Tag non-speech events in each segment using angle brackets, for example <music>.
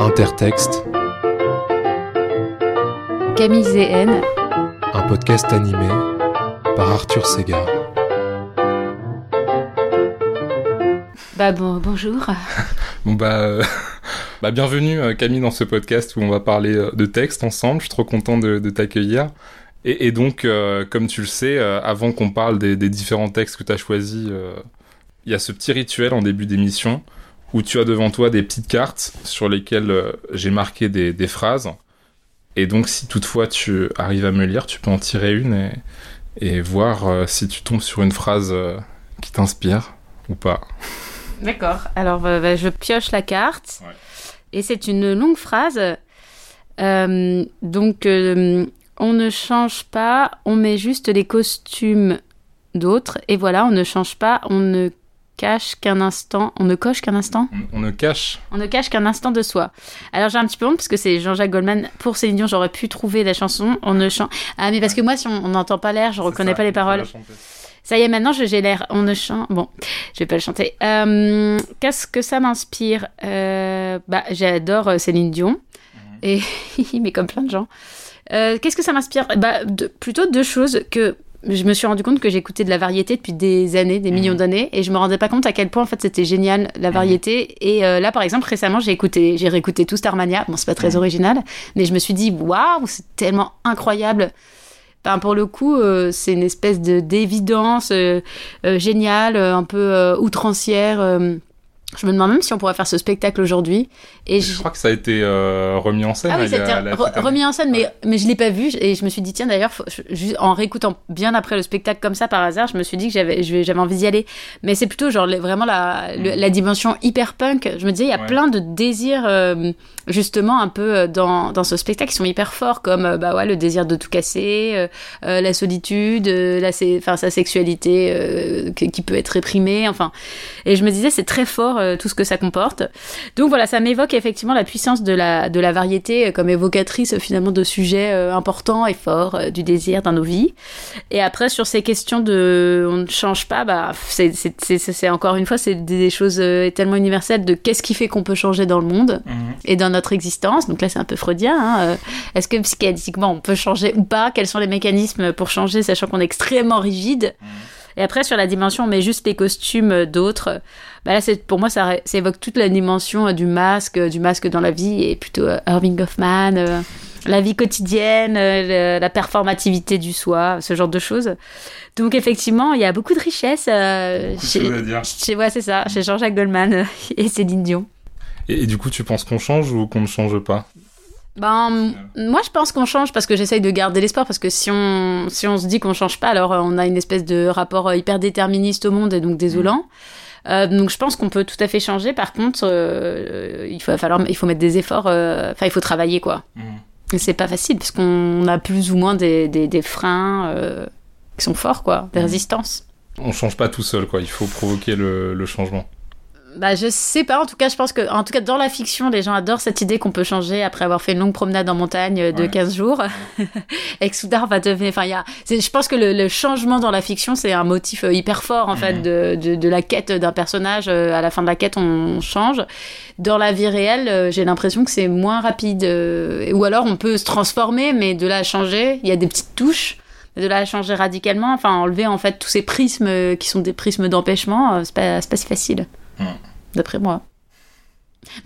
Intertexte. Camille Zéhen. Un podcast animé par Arthur Segar. Bah bon, bonjour. <laughs> bon bah, euh, <laughs> bah bienvenue euh, Camille dans ce podcast où on va parler euh, de texte ensemble. Je suis trop content de, t'accueillir. Et, donc, comme tu le sais, avant qu'on parle des, différents textes que tu as choisis, il y a ce petit rituel en début d'émission où tu as devant toi des petites cartes sur lesquelles euh, j'ai marqué des, phrases. Et donc, si toutefois tu arrives à me lire, tu peux en tirer une et, voir euh, si tu tombes sur une phrase euh, qui t'inspire ou pas. D'accord. Alors, bah, je pioche la carte. Et c'est une longue phrase. donc, on ne change pas, on met juste les costumes d'autres. Et voilà, on ne change pas, on ne cache qu'un instant. On ne coche qu'un instant on, ne cache. On ne cache qu'un instant de soi. Alors j'ai un petit peu honte parce que c'est Jean-Jacques Goldman. Pour Céline Dion, j'aurais pu trouver la chanson. On ne chante. Ah, mais parce que moi, si on n'entend pas l'air, je reconnais pas les paroles. Ça y est, maintenant j'ai l'air. On ne chante. Bon, je vais pas le chanter. Euh, qu'est-ce que ça m'inspire? Euh, Bah, j'adore euh, Céline Dion. Mhm. Et <laughs> mais comme plein de gens. Qu'est-ce que ça m'inspire? Bah, plutôt deux choses que je me suis rendu compte que j'écoutais de la variété depuis des années, des millions mhm. d'années, et je me rendais pas compte à quel point en fait c'était génial la mhm. variété. Et euh, là, par exemple, récemment, j'ai écouté, j'ai réécouté tout Starmania. Bon, c'est pas très mhm. original, mais je me suis dit waouh, c'est tellement incroyable. Ben, pour le coup, euh, c'est une espèce de d'évidence euh, géniale, un peu outrancière je me demande même si on pourrait faire ce spectacle aujourd'hui. Et je... crois que ça a été euh, remis en scène. Ah oui, c'était remis en scène, mais, mais je l'ai pas vu. Et je me suis dit, tiens, d'ailleurs, en réécoutant bien après le spectacle comme ça par hasard, je me suis dit que j'avais, j'avais envie d'y aller. Mais c'est plutôt genre vraiment la, mm. la dimension hyper punk. Je me disais, il y a plein de désirs, euh, justement, un peu euh, dans, dans ce spectacle qui sont hyper forts, comme bah ouais, le désir de tout casser, la solitude, la, enfin, sa sexualité qui peut être réprimée. Enfin, et je me disais, c'est très fort euh, tout ce que ça comporte. Donc voilà, ça m'évoque effectivement la puissance de la, de la variété euh, comme évocatrice euh, finalement de sujets importants et forts du désir dans nos vies. Et après, sur ces questions de on ne change pas, bah, c'est encore une fois, c'est des choses tellement universelles de qu'est-ce qui fait qu'on peut changer dans le monde mhm. et dans notre existence. Donc là, c'est un peu freudien. Hein, Est-ce que psychiatriquement on peut changer ou pas? Quels sont les mécanismes pour changer, sachant qu'on est extrêmement rigide? Mhm. Et après, sur la dimension, on met juste les costumes d'autres. Bah là, c'est, pour moi, ça, évoque toute la dimension euh, du masque, euh, du masque dans la vie, et plutôt euh, Irving Goffman, la vie quotidienne, la performativité du soi, ce genre de choses. Donc effectivement, il y a beaucoup de richesse chez, ouais, c'est ça, chez Jean-Jacques Goldman <laughs> et Céline Dion. et, du coup, tu penses qu'on change ou qu'on ne change pas? Ben, moi, je pense qu'on change parce que j'essaye de garder l'espoir. Parce que si on, si on se dit qu'on change pas, alors euh, on a une espèce de rapport euh, hyper déterministe au monde et donc désolant. Mm. Euh, donc je pense qu'on peut tout à fait changer. Par contre, euh, il faut falloir, il faut mettre des efforts. Enfin, il faut travailler quoi. Mm. Et c'est pas facile parce qu'on a plus ou moins des, des, des freins qui sont forts quoi, des mm. résistances. On change pas tout seul quoi. Il faut provoquer le, le changement. Bah, je sais pas. En tout cas, je pense que, en tout cas, dans la fiction, les gens adorent cette idée qu'on peut changer après avoir fait une longue promenade en montagne de 15 jours. <laughs> et que soudain, on va devenir. Enfin, il y a. Je pense que le, changement dans la fiction, c'est un motif euh, hyper fort, en fait, mhm. de, de, la quête d'un personnage. Euh, à la fin de la quête, on, change. Dans la vie réelle, euh, j'ai l'impression que c'est moins rapide. Ou alors, on peut se transformer, mais de là à changer, il y a des petites touches de la changer radicalement, enfin enlever en fait tous ces prismes qui sont des prismes d'empêchement, c'est pas, pas si facile. Mm d'après moi.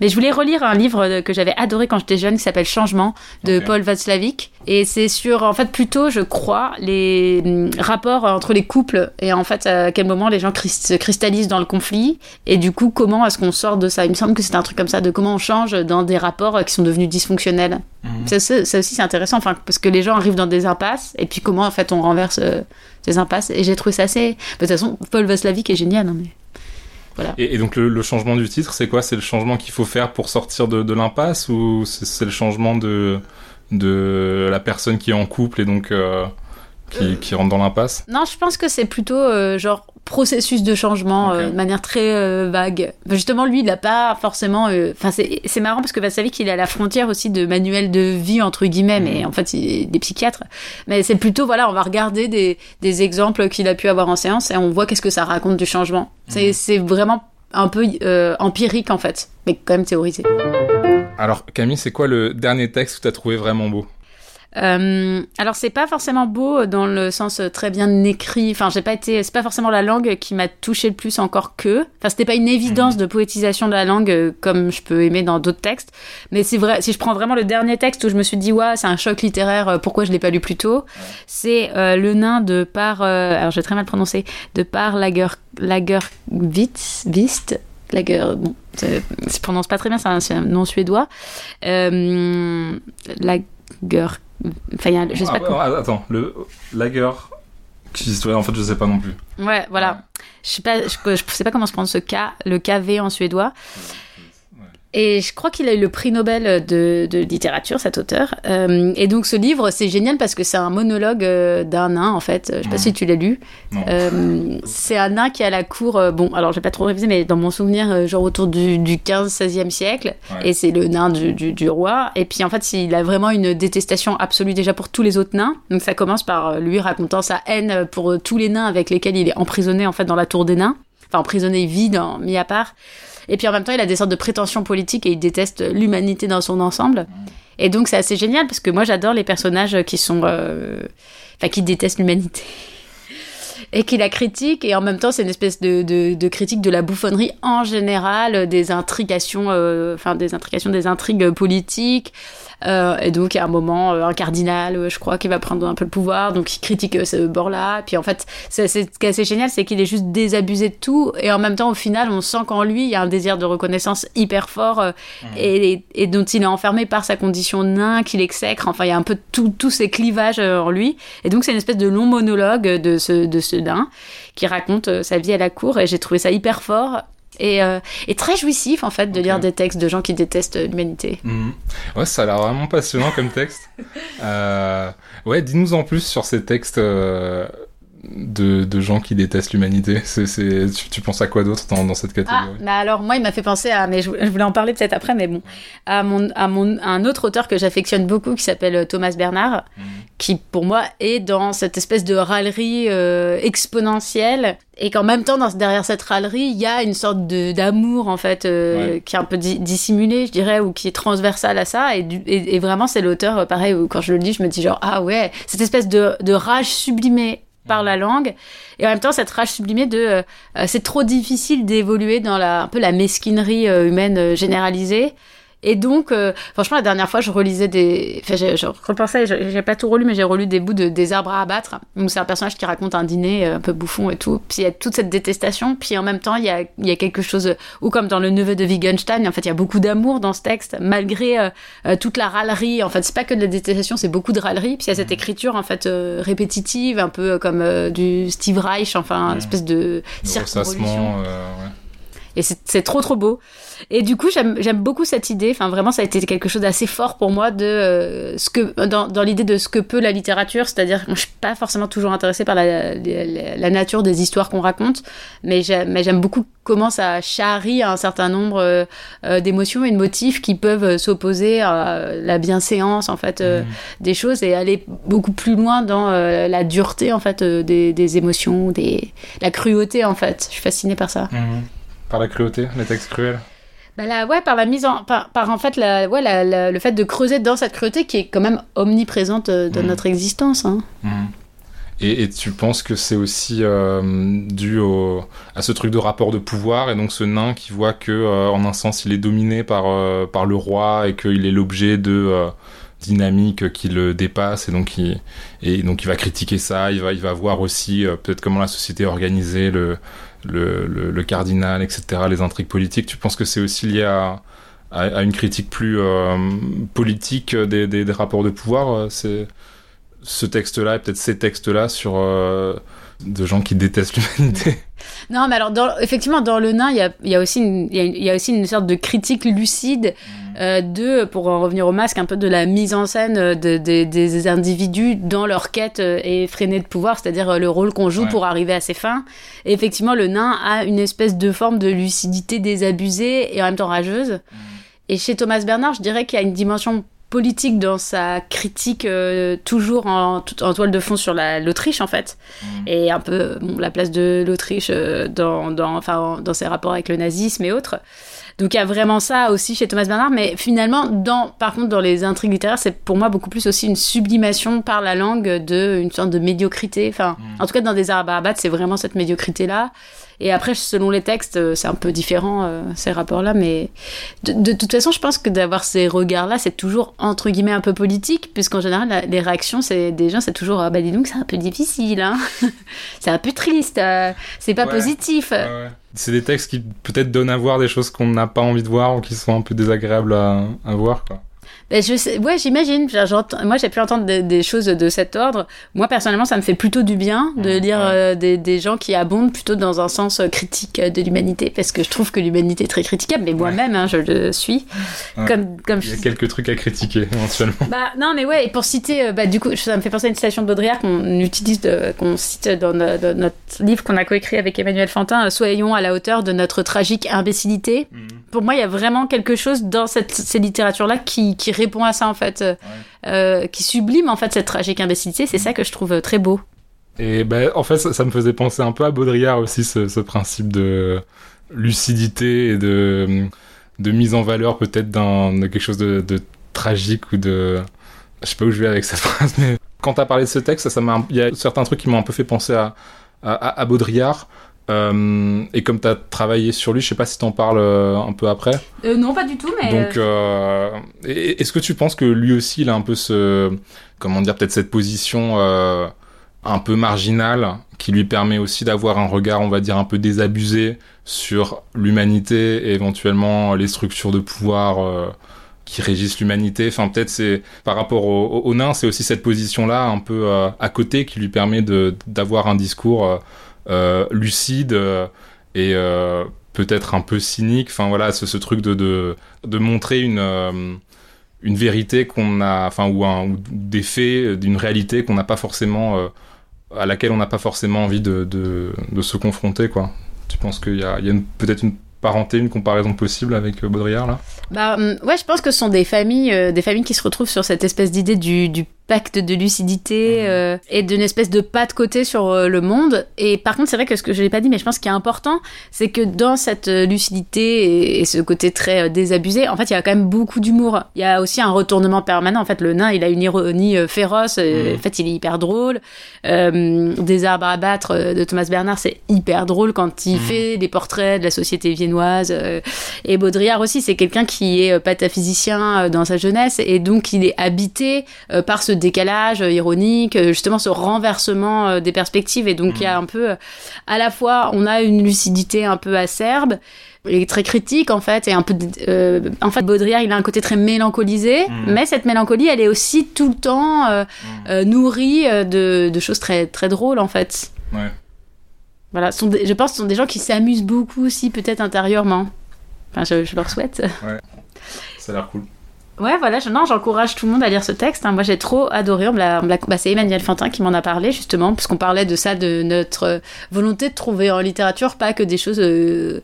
Mais je voulais relire un livre que j'avais adoré quand j'étais jeune qui s'appelle Changement de Paul Václavic. Et c'est sur en fait plutôt je crois les mm, rapports entre les couples et en fait à quel moment les gens se cristallisent dans le conflit. Et du coup comment est-ce qu'on sort de ça? Il me semble que c'est un truc comme ça de comment on change dans des rapports qui sont devenus dysfonctionnels. Mhm. ça, aussi c'est intéressant enfin parce que les gens arrivent dans des impasses et puis comment en fait on renverse euh, ces impasses. Et j'ai trouvé ça assez de toute façon Paul Václavic est génial hein, mais et, donc le, changement du titre, c'est quoi? C'est le changement qu'il faut faire pour sortir de, l'impasse ou c'est le changement de, de la personne qui est en couple et donc euh, qui, rentre dans l'impasse Non, je pense que c'est plutôt euh, genre processus de changement euh, de manière très euh, vague. justement, lui, il n'a pas forcément. Enfin, c'est marrant parce que vous savez qu'il est à la frontière aussi de manuel de vie entre guillemets, mais mm. en fait, il est des psychiatres. Mais c'est plutôt voilà, on va regarder des, des exemples qu'il a pu avoir en séance et on voit qu'est-ce que ça raconte du changement. C'est mm. vraiment un peu euh, empirique en fait, mais quand même théorisé. Alors Camille, c'est quoi le dernier texte que tu as trouvé vraiment beau? Euh, alors c'est pas forcément beau dans le sens très bien écrit. Enfin, j'ai pas été. C'est pas forcément la langue qui m'a touché le plus encore que. Enfin, c'était pas une évidence de poétisation de la langue euh, comme je peux aimer dans d'autres textes. Mais c'est vrai. Si je prends vraiment le dernier texte où je me suis dit ouais, c'est un choc littéraire. euh, Pourquoi je l'ai pas lu plus tôt C'est euh, le nain de par. euh, alors j'ai très mal prononcé. De par Lager Lagervitz Vist. Lager. Bon, c'est- je prononce pas très bien. C'est un, nom suédois. Euh, Lager. Enfin, y a- je sais Ah, pas comment. ouais, Attends, le lager. qui- ouais, En fait, je sais pas non plus. Ouais, voilà. Je sais pas, je, je sais pas comment se prononce ce K, le KV en suédois. Et je crois qu'il a eu le prix Nobel de, de littérature, cet auteur. Euh, et donc ce livre, c'est génial parce que c'est un monologue euh, d'un nain, en fait. Je sais pas si tu l'as lu. Euh, c'est un nain qui est à la cour, euh, bon, alors j'ai pas trop révisé, mais dans mon souvenir, euh, genre autour du, du 15-16e siècle. Ouais. Et c'est le nain du, du, du roi. Et puis en fait, il a vraiment une détestation absolue déjà pour tous les autres nains. Donc ça commence par euh, lui racontant sa haine pour euh, tous les nains avec lesquels il est emprisonné en fait dans la tour des nains. Enfin, emprisonné, vide, mis à part. Et puis en même temps, il a des sortes de prétentions politiques et il déteste l'humanité dans son ensemble. Et donc c'est assez génial parce que moi j'adore les personnages qui sont, euh, enfin qui détestent l'humanité <laughs> et qui la critiquent et en même temps c'est une espèce de, de, critique de la bouffonnerie en général, des intrications, euh, enfin des intrications, des intrigues politiques. Euh, et donc, à un moment, euh, un cardinal, euh, je crois, qui va prendre un peu le pouvoir, donc il critique ce bord-là. Puis en fait, c'est, c'est- ce qui est assez génial, c'est qu'il est juste désabusé de tout. Et en même temps, au final, on sent qu'en lui, il y a un désir de reconnaissance hyper fort euh, et, et dont il est enfermé par sa condition nain, qu'il exècre. Enfin, il y a un peu tout- tous ces clivages en lui. Et donc, c'est une espèce de long monologue de ce, de ce nain qui raconte sa vie à la cour. Et j'ai trouvé ça hyper fort. Et, euh, et très jouissif en fait de lire des textes de gens qui détestent l'humanité. Mhm. Ouais, ça a l'air vraiment passionnant comme texte. <laughs> Euh, ouais, dis-nous en plus sur ces textes euh, de, de gens qui détestent l'humanité. <laughs> C'est, tu, tu penses à quoi d'autre dans, dans cette Ah, catégorie? mais alors moi, il m'a fait penser à, mais je, je voulais en parler peut-être après, mais bon, à mon, à mon, à un autre auteur que j'affectionne beaucoup qui s'appelle euh, Thomas Bernard, Mhm. qui pour moi est dans cette espèce de râlerie euh, exponentielle et qu'en même temps, dans, derrière cette râlerie, il y a une sorte de d'amour en fait euh, Ouais. qui est un peu di- dissimulé, je dirais, ou qui est transversal à ça. Et, du- et, et vraiment, c'est l'auteur, pareil, où quand je le lis, je me dis genre ah ouais, cette espèce de, de rage sublimée par la langue. Et en même temps cette rage sublimée de euh, euh, c'est trop difficile d'évoluer dans la un peu la mesquinerie euh, humaine généralisée et donc euh, franchement la dernière fois je relisais des enfin j'ai- je repensais j'ai pas tout relu mais j'ai relu des bouts de des arbres à abattre. Où c'est un personnage qui raconte un dîner euh, un peu bouffon et tout. Puis il y a toute cette détestation. Puis en même temps il y a y a quelque chose ou comme dans le neveu de Wittgenstein en fait il y a beaucoup d'amour dans ce texte malgré euh, euh, toute la râlerie. En fait c'est pas que de la détestation c'est beaucoup de râlerie. Puis il y a cette écriture en fait euh, répétitive un peu euh, comme euh, du Steve Reich enfin une Mhm. espèce de Le ressassement, euh, ouais. Et c'est trop trop beau. Et du coup, j'aime beaucoup cette idée. Enfin, vraiment, ça a été quelque chose d'assez fort pour moi de euh, ce que dans, dans l'idée de ce que peut la littérature. C'est-à-dire, je suis pas forcément toujours intéressée par la, la, la nature des histoires qu'on raconte, mais j'aime beaucoup comment ça charrie un certain nombre euh, euh, d'émotions et de motifs qui peuvent s'opposer à la bienséance en fait euh, Mhm. des choses et aller beaucoup plus loin dans la dureté en fait des, des émotions, des la cruauté en fait. Je suis fascinée par ça. Mhm. Par la cruauté, les textes cruels. Bah là, ouais, par la mise en, par, par en fait, la, ouais, la- la- le fait de creuser dans cette cruauté qui est quand même omniprésente euh, dans Mhm. notre existence. Hein. Mhm. Et, et tu penses que c'est aussi euh, dû au, à ce truc de rapport de pouvoir et donc ce nain qui voit que euh, en un sens il est dominé par euh, par le roi et qu'il est l'objet de dynamiques qui le dépassent et donc il et donc il va critiquer ça il va il va voir aussi peut-être comment la société est organisée le le, le le cardinal etc les intrigues politiques. Tu penses que c'est aussi lié à à, à une critique plus euh, politique des, des, des rapports de pouvoir euh, ce texte-là et peut-être ces textes-là sur euh, de gens qui détestent l'humanité. <laughs> Non, mais alors, dans, effectivement, dans le nain, il y a, il y, a aussi une- y, a, il y a aussi une sorte de critique lucide euh, de, pour en revenir au masque, un peu de la mise en scène euh, de, de- des individus dans leur quête euh, effrénée de pouvoir, c'est-à-dire le rôle qu'on joue Ouais. pour arriver à ses fins. Et effectivement, le nain a une espèce de forme de lucidité désabusée et en même temps rageuse. Et chez Thomas Bernard, je dirais qu'il y a une dimension politique dans sa critique euh, toujours en, en, toile de fond sur l'Autriche en fait mmh. et un peu bon, la place de l'Autriche euh, dans, dans, enfin, dans ses rapports avec le nazisme et autres. Donc il y a vraiment ça aussi chez Thomas Bernard, mais finalement, dans, par contre, dans les intrigues littéraires, c'est pour moi beaucoup plus aussi une sublimation par la langue de une sorte de médiocrité. Enfin, mmh. en tout cas, dans des arabes c'est vraiment cette médiocrité-là. Et après, selon les textes, euh, c'est un peu différent, euh, ces rapports-là. Mais de, toute façon, je pense que d'avoir ces regards-là, c'est toujours, entre guillemets, un peu politique, puisqu'en général, les réactions c'est des gens, c'est toujours, ah bah dis donc, c'est un peu difficile, hein <laughs> c'est un peu triste, euh, c'est pas positif. C'est des textes qui peut-être donnent à voir des choses qu'on n'a pas envie de voir ou qui sont un peu désagréables à, à voir, quoi. Ben, je sais, ouais, j'imagine. Moi, j'ai pu entendre des, choses de cet ordre. Moi, personnellement, ça me fait plutôt du bien de lire euh, des, des, gens qui abondent plutôt dans un sens euh, critique de l'humanité, parce que je trouve que l'humanité est très critiquable, mais moi-même, hein, je le suis. Comme, comme Il y a quelques trucs à critiquer, <laughs> éventuellement. Bah, non, mais ouais, et pour citer, euh, bah, du coup, ça me fait penser à une citation de Baudrillard qu'on utilise, qu'on cite dans, notre livre qu'on a coécrit avec Emmanuel Fantin, Soyons à la hauteur de notre tragique imbécilité. Mhm. Pour moi, il y a vraiment quelque chose dans cette, ces littératures-là qui, qui répond à ça en fait, euh, euh, qui sublime en fait cette tragique imbécilité. C'est ça que je trouve très beau. Et ben, en fait, ça, me faisait penser un peu à Baudrillard aussi, ce, principe de lucidité et de, de mise en valeur peut-être de quelque chose de, tragique ou de... Je sais pas où je vais avec cette <laughs> phrase, mais quand t'as parlé de ce texte, ça, ça il y a certains trucs qui m'ont un peu fait penser à, à, à Baudrillard. Euh, et comme tu as travaillé sur lui, je sais pas si t'en parles euh, un peu après. Euh, non, pas du tout, mais. Donc, est-ce que tu penses que lui aussi, il a un peu ce. Comment dire, peut-être cette position un peu marginale qui lui permet aussi d'avoir un regard, on va dire, un peu désabusé sur l'humanité et éventuellement les structures de pouvoir qui régissent l'humanité? Enfin, peut-être c'est par rapport au, au, nain, c'est aussi cette position-là un peu à côté qui lui permet d'avoir un discours euh, lucide euh, et euh, peut-être un peu cynique. Enfin voilà, ce, truc de, de, de montrer une une vérité qu'on a, enfin, ou, un, ou des faits, d'une réalité qu'on n'a pas forcément, à laquelle on n'a pas forcément envie de, de, se confronter, quoi. Tu penses qu'il y a, a peut-être une parenté, une comparaison possible avec Baudrillard, là? Bah, hum, ouais, je pense que ce sont des familles, des familles qui se retrouvent sur cette espèce d'idée du, du pacte de lucidité mmh. euh, et d'une espèce de pas de côté sur euh, le monde. Et par contre, c'est vrai que ce que je n'ai pas dit, mais je pense qu'il est important, c'est que dans cette euh, lucidité et, ce côté très désabusé, en fait, il y a quand même beaucoup d'humour. Il y a aussi un retournement permanent. En fait, le nain, il a une ironie féroce. Mmh. En fait, il est hyper drôle. des arbres à battre de Thomas Bernard, c'est hyper drôle quand il mmh. fait des portraits de la société viennoise. et Baudrillard aussi, c'est quelqu'un qui est pataphysicien dans sa jeunesse et donc il est habité par ce décalage euh, ironique, euh, justement ce renversement euh, des perspectives. Et donc il y a mm. un peu, à la fois, on a une lucidité un peu acerbe, et très critique en fait et un peu en fait Baudrillard il a un côté très mélancolisé mm. mais cette mélancolie elle est aussi tout le temps mm. nourrie de, choses très très drôles en fait ouais. voilà sont je pense que ce sont des gens qui s'amusent beaucoup aussi peut-être intérieurement enfin je, je leur souhaite ouais ça a l'air cool Ouais, voilà, non, j'encourage tout le monde à lire ce texte. Hein. Moi, j'ai trop adoré. On bah, c'est Emmanuel Fantin qui m'en a parlé, justement, puisqu'on parlait de ça, de notre volonté de trouver en littérature pas que des choses euh,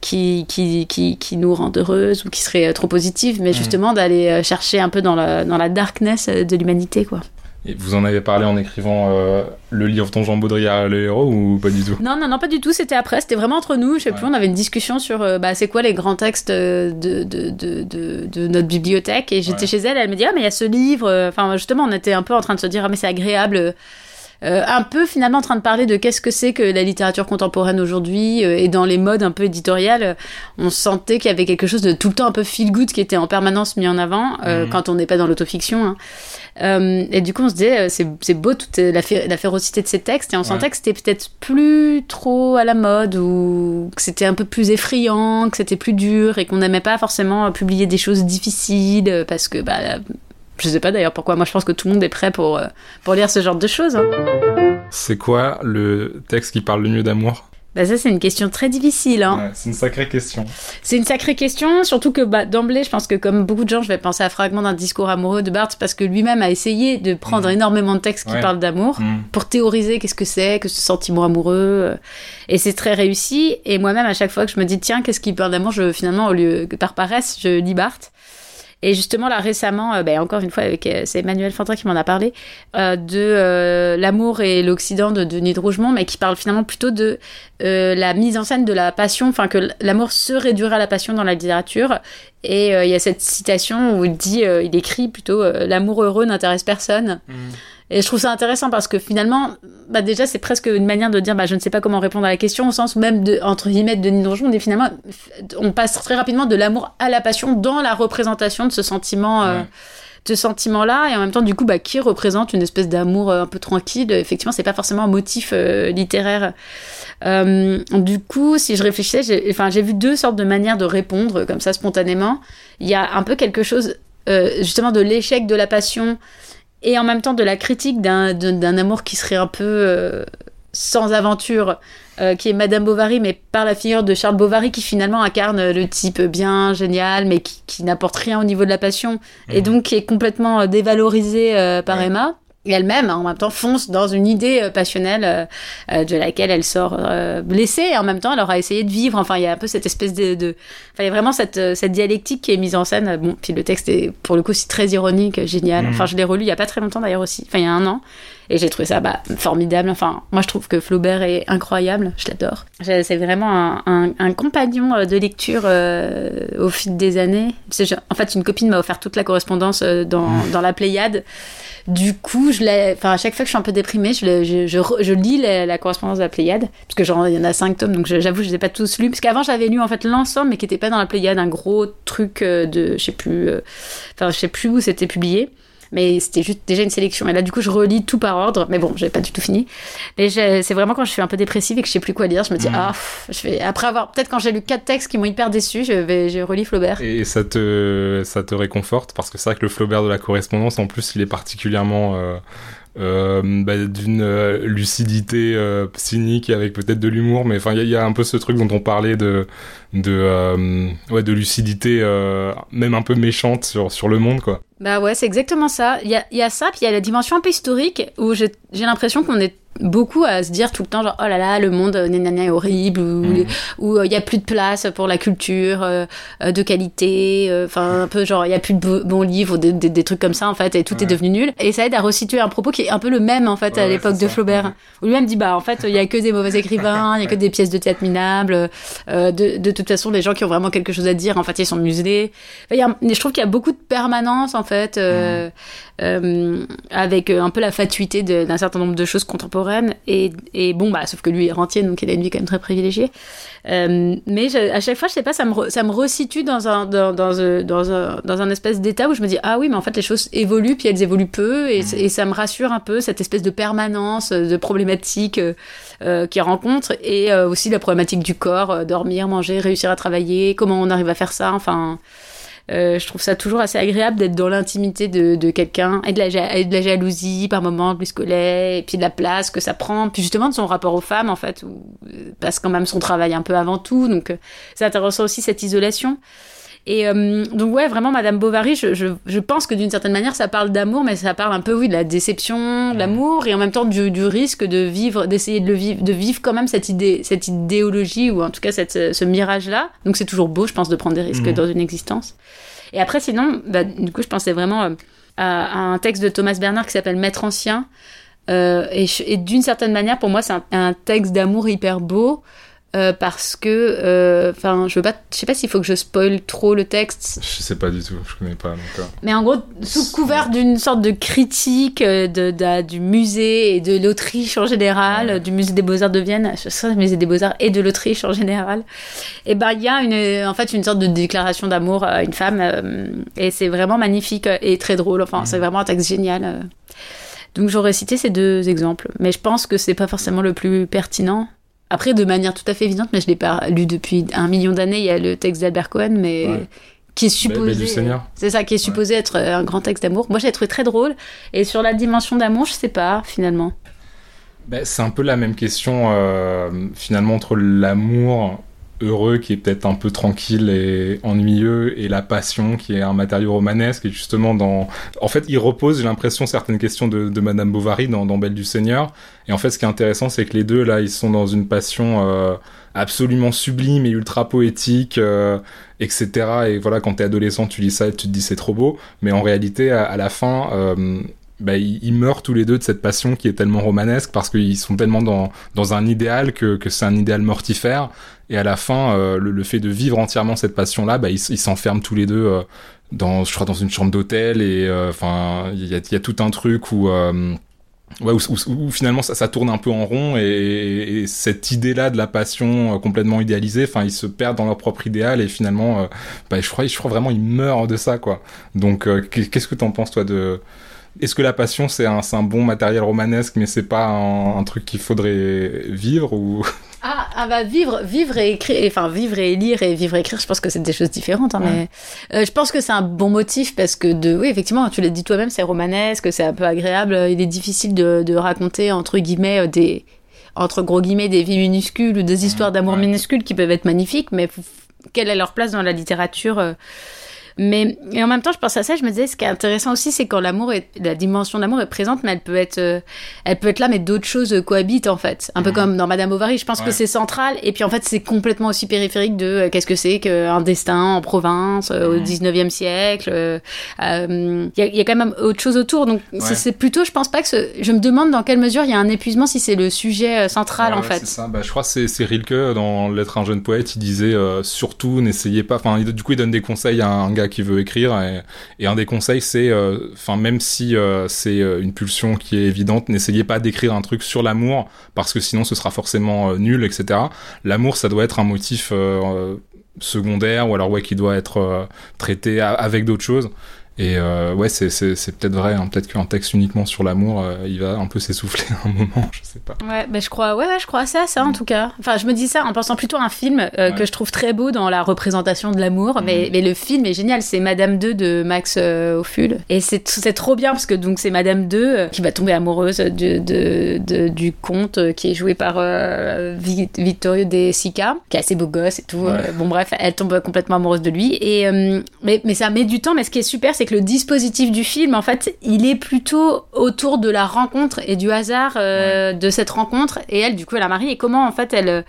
qui, qui, qui, qui, nous rendent heureuses ou qui seraient euh, trop positives, mais mmh. justement d'aller euh, chercher un peu dans la, dans la darkness de l'humanité, quoi. Et vous en avez parlé en écrivant euh, le livre dont Jean Baudrillard le héros ou pas du tout? Non, non, non, pas du tout. C'était après. C'était vraiment entre nous. Je sais plus. On avait une discussion sur euh, bah, c'est quoi les grands textes de, de, de, de, notre bibliothèque. Et j'étais chez elle. Elle me dit ah mais il y a ce livre. Enfin justement, on était un peu en train de se dire ah mais c'est agréable. Euh, un peu finalement en train de parler de qu'est-ce que c'est que la littérature contemporaine aujourd'hui et dans les modes un peu éditoriales, on sentait qu'il y avait quelque chose de tout le temps un peu feel good qui était en permanence mis en avant mmh. quand on n'est pas dans l'autofiction. Hein. Euh, et du coup, on se disait, euh, c'est beau toute la, la, férocité de ces textes, et on sentait que c'était peut-être plus trop à la mode, ou que c'était un peu plus effrayant, que c'était plus dur, et qu'on n'aimait pas forcément publier des choses difficiles, parce que, bah, je sais pas d'ailleurs pourquoi, moi je pense que tout le monde est prêt pour, euh, pour lire ce genre de choses. Hein. C'est quoi le texte qui parle le mieux d'amour? Bah ça, c'est une question très difficile. Hein. c'est une sacrée question. C'est une sacrée question, surtout que bah, d'emblée, je pense que comme beaucoup de gens, je vais penser à Fragment d'un discours amoureux de Barthes parce que lui-même a essayé de prendre mm. énormément de textes qui parlent d'amour mm. pour théoriser qu'est-ce que c'est, que ce sentiment amoureux. Euh, et c'est très réussi. Et moi-même, à chaque fois que je me dis, tiens, qu'est-ce qui parle d'amour, je, finalement, au lieu que par paresse, je lis Barthes. Et justement, là, récemment, ben, encore une fois, avec c'est Emmanuel Fantin qui m'en a parlé, de l'amour et l'Occident de Denis de Rougemont, mais qui parle finalement plutôt de la mise en scène de la passion, enfin que l'amour se réduirait à la passion dans la littérature. Et il y a cette citation où il dit, il écrit plutôt l'amour heureux n'intéresse personne. Mmh. Et je trouve ça intéressant parce que finalement, bah déjà, c'est presque une manière de dire, bah, je ne sais pas comment répondre à la question, au sens même de, entre guillemets, de Denis Donjon, on finalement, on passe très rapidement de l'amour à la passion dans la représentation de ce sentiment, euh, de sentiment-là, et en même temps, du coup, bah, qui représente une espèce d'amour euh, un peu tranquille. Effectivement, c'est pas forcément un motif euh, littéraire. du coup, si je réfléchissais, j'ai, enfin, j'ai vu deux sortes de manières de répondre comme ça spontanément. Il y a un peu quelque chose, justement, de l'échec de la passion et en même temps de la critique d'un amour qui serait un peu euh, sans aventure, euh, qui est Madame Bovary, mais par la figure de Charles Bovary, qui finalement incarne le type bien, génial, mais qui, n'apporte rien au niveau de la passion, et mhm. donc qui est complètement euh, dévalorisé par Emma elle-même en même temps fonce dans une idée euh, passionnelle euh, euh, de laquelle elle sort blessée et en même temps elle aura essayé de vivre. Enfin il y a un peu cette espèce de, de... enfin il y a vraiment cette, cette dialectique qui est mise en scène. Bon puis le texte est pour le coup aussi très ironique génial. Mm. enfin je l'ai relu il y a pas très longtemps d'ailleurs aussi. Enfin il y a un an et j'ai trouvé ça bah, formidable. Enfin moi je trouve que Flaubert est incroyable. Je l'adore. C'est vraiment un, un, compagnon de lecture au fil des années. En fait une copine m'a offert toute la correspondance dans, mm. dans la Pléiade. Du coup, je enfin, à chaque fois que je suis un peu déprimée, je, je, je, lis la, correspondance de la Pléiade, parce que genre, il y en a cinq tomes, donc j'avoue, je les ai pas tous lus, parce qu'avant, j'avais lu en fait l'ensemble, mais qui n'était pas dans la Pléiade, un gros truc euh, de, je sais plus, euh, enfin, je sais plus où c'était publié mais c'était juste déjà une sélection. Et là, du coup, je relis tout par ordre, mais bon, j'ai pas du tout fini. Mais c'est vraiment quand je suis un peu dépressive et que je sais plus quoi lire, je me dis, mm. ah, je vais, après avoir, peut-être quand j'ai lu quatre textes qui m'ont hyper déçu, je vais, je relis Flaubert. Et ça te, ça te réconforte? Parce que c'est vrai que le Flaubert de la correspondance, en plus, il est particulièrement, euh, euh, bah, d'une euh, lucidité euh, cynique avec peut-être de l'humour mais enfin il y, a un peu ce truc dont on parlait de de ouais de lucidité même un peu méchante sur sur le monde quoi. Bah ouais c'est exactement ça. Il y a, y a ça puis il y a la dimension un peu historique où j'ai l'impression qu'on est beaucoup à se dire tout le temps genre oh là là le monde euh, est horrible ou mm. euh, il y a plus de place pour la culture euh, de qualité enfin un peu genre il y a plus de bons livres des, des, trucs comme ça en fait et tout est devenu nul et ça aide à resituer un propos qui est un peu le même en fait à l'époque de Flaubert où lui-même dit bah en fait il y a que des mauvais écrivains il y a que des pièces de théâtre minables de, de toute façon les gens qui ont vraiment quelque chose à dire en fait ils sont muselés je trouve qu'il y a beaucoup de permanence en fait mm. Euh, avec euh, un peu la fatuité d'un certain nombre de choses contemporaines. Et, bon, bah, sauf que lui est rentier, donc il a une vie quand même très privilégiée. Euh, mais à chaque fois, je sais pas, ça me, ça me resitue dans un, dans, un, dans un, dans un espèce d'état où je me dis, ah oui, mais en fait, les choses évoluent, puis elles évoluent peu, et, ça me rassure un peu, cette espèce de permanence, de problématiques euh, qu'ils rencontrent, et aussi la problématique du corps, dormir, manger, réussir à travailler, comment on arrive à faire ça, enfin... Euh, je trouve ça toujours assez agréable d'être dans l'intimité de, de quelqu'un et de, la, jalousie par moments de et puis de la place que ça prend, puis justement de son rapport aux femmes en fait, où, euh, passe quand même son travail un peu avant tout, donc euh, c'est intéressant aussi cette isolation. Et donc ouais, vraiment, Madame Bovary, je, je, je pense que d'une certaine manière, ça parle d'amour, mais ça parle un peu, oui, de la déception, de l'amour, et en même temps du, du risque de vivre, d'essayer de le vivre, de vivre quand même cette idée, cette idéologie, ou en tout cas cette, ce mirage-là. Donc c'est toujours beau, je pense, de prendre des risques mmh. dans une existence. Et après, sinon, bah, du coup, je pensais vraiment euh, à, un texte de Thomas Bernard qui s'appelle Maître ancien. Euh, et, et d'une certaine manière, pour moi, c'est un, texte d'amour hyper beau. Euh, parce que, euh, enfin, je veux pas, je sais pas s'il faut que je spoil trop le texte. Je sais pas du tout, je connais pas. Mais en gros, sous couvert d'une sorte de critique euh, de, du musée et de l'Autriche en général, du musée des Beaux-Arts de Vienne, je du musée des Beaux-Arts et de l'Autriche en général, et ben il y a une, en fait une sorte de déclaration d'amour à une femme, et c'est vraiment magnifique et très drôle. Enfin, c'est vraiment un texte génial. Donc j'aurais cité ces deux exemples, mais je pense que c'est pas forcément le plus pertinent. Après, de manière tout à fait évidente, mais je l'ai pas lu depuis un million d'années, il y a le texte d'Albert Cohen, mais qui est supposé. C'est ça, qui est supposé être un grand texte d'amour. Moi, j'ai trouvé très drôle. Et sur la dimension d'amour, je sais pas, finalement. Ben, c'est un peu la même question, euh, finalement, entre l'amour heureux qui est peut-être un peu tranquille et ennuyeux et la passion qui est un matériau romanesque et justement dans en fait il repose j'ai l'impression certaines questions de, de Madame Bovary dans, dans Belle du Seigneur et en fait ce qui est intéressant c'est que les deux là ils sont dans une passion euh, absolument sublime et ultra poétique, etc. Et voilà, quand t'es adolescent, tu lis ça et tu te dis c'est trop beau. Mais en réalité, à, la fin, bah, ils, meurent tous les deux de cette passion qui est tellement romanesque parce qu'ils sont tellement dans, dans un idéal que, que c'est un idéal mortifère. Et à la fin, euh, le, fait de vivre entièrement cette passion-là, bah, ils s'enferment tous les deux euh, dans, je crois, dans une chambre d'hôtel. Et euh, enfin, il y a, y a, tout un truc où Ouais, où, finalement ça, ça, tourne un peu en rond et, et cette idée-là de la passion complètement idéalisée, enfin ils se perdent dans leur propre idéal et finalement, bah, je crois, je crois vraiment ils meurent de ça quoi. Donc qu'est-ce que t'en penses toi de est-ce que la passion c'est un, un, bon matériel romanesque, mais c'est pas un, un truc qu'il faudrait vivre ou? <laughs> Ah, ah, bah vivre, vivre et écrire, enfin vivre et lire et vivre et écrire, je pense que c'est des choses différentes. Hein, Mais euh, je pense que c'est un bon motif parce que de, oui effectivement, tu l'as dit toi-même, c'est romanesque, c'est un peu agréable. Il est difficile de, de raconter entre guillemets euh, des entre gros guillemets des vies minuscules ou des histoires d'amour minuscules qui peuvent être magnifiques, mais quelle est leur place dans la littérature euh, mais et en même temps, je pense à ça, je me disais, ce qui est intéressant aussi, c'est quand l'amour est, la dimension d'amour est présente, mais elle peut être, euh, elle peut être là, mais d'autres choses cohabitent en fait. Un peu mhm. comme dans Madame Bovary, je pense que c'est central, et puis en fait, c'est complètement aussi périphérique de euh, qu'est-ce que c'est qu'un destin en province euh, au 19e mhm. siècle. Il y, y, a quand même autre chose autour, donc c'est plutôt, je pense pas que ce, je me demande dans quelle mesure il y a un épuisement si c'est le sujet central en fait. Ça. Bah, je crois que c'est Rilke dans L'être un jeune poète, il disait surtout n'essayez pas, enfin, du coup, il donne des conseils à un gars qui veut écrire. Et, un des conseils, c'est, euh, enfin, même si euh, c'est euh, une pulsion qui est évidente, n'essayez pas d'écrire un truc sur l'amour parce que sinon ce sera forcément nul, etc. L'amour, ça doit être un motif secondaire ou alors ouais qui doit être traité avec d'autres choses. Et euh, ouais, c'est, peut-être vrai. Hein. Peut-être qu'un texte uniquement sur l'amour, euh, il va un peu s'essouffler <laughs> un moment. Je sais pas. Ouais, mais je crois, ouais, ouais, je crois à ça, ça en tout cas. Enfin, je me dis ça en pensant plutôt à un film euh, que je trouve très beau dans la représentation de l'amour. Mais, mm. mais, le film est génial. C'est Madame 2 de Max Ophüls. Et c'est, c'est trop bien parce que donc c'est Madame 2 qui va tomber amoureuse de, de, de, du comte qui est joué par Vittorio De Sica, qui est assez beau gosse et tout. bon, bref, elle tombe complètement amoureuse de lui. Et mais, mais ça met du temps. Mais ce qui est super, c'est que le dispositif du film, en fait, il est plutôt autour de la rencontre et du hasard euh, de cette rencontre. Et elle, du coup, elle a marié. Et comment, en fait, elle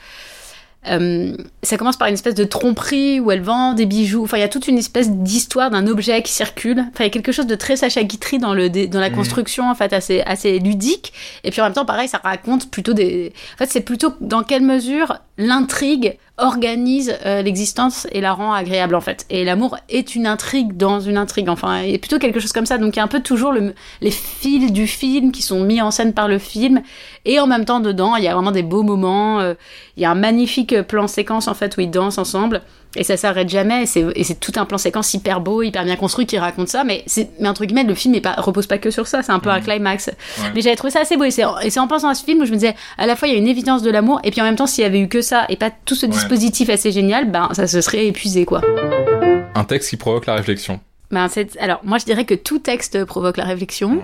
euh, ça commence par une espèce de tromperie où elle vend des bijoux. Enfin, il y a toute une espèce d'histoire d'un objet qui circule. Enfin, il y a quelque chose de très Sacha Guitry dans, le, dans la mmh. construction, en fait, assez, assez ludique. Et puis en même temps, pareil, ça raconte plutôt des. En fait, c'est plutôt dans quelle mesure l'intrigue organise euh, l'existence et la rend agréable en fait. Et l'amour est une intrigue dans une intrigue, enfin, a plutôt quelque chose comme ça. Donc il y a un peu toujours le, les fils du film qui sont mis en scène par le film, et en même temps dedans, il y a vraiment des beaux moments. Euh, il y a un magnifique plan séquence en fait où ils dansent ensemble et ça s'arrête jamais et c'est tout un plan séquence hyper beau hyper bien construit qui raconte ça mais c'est mais entre guillemets le film pas repose pas que sur ça c'est un peu un climax. Mais j'avais trouvé ça assez beau et c'est en pensant à ce film où je me disais à la fois il y a une évidence de l'amour et puis en même temps s'il y avait eu que ça et pas tout ce dispositif assez génial ben ça se serait épuisé quoi. Un texte qui provoque la réflexion ben, alors moi je dirais que tout texte provoque la réflexion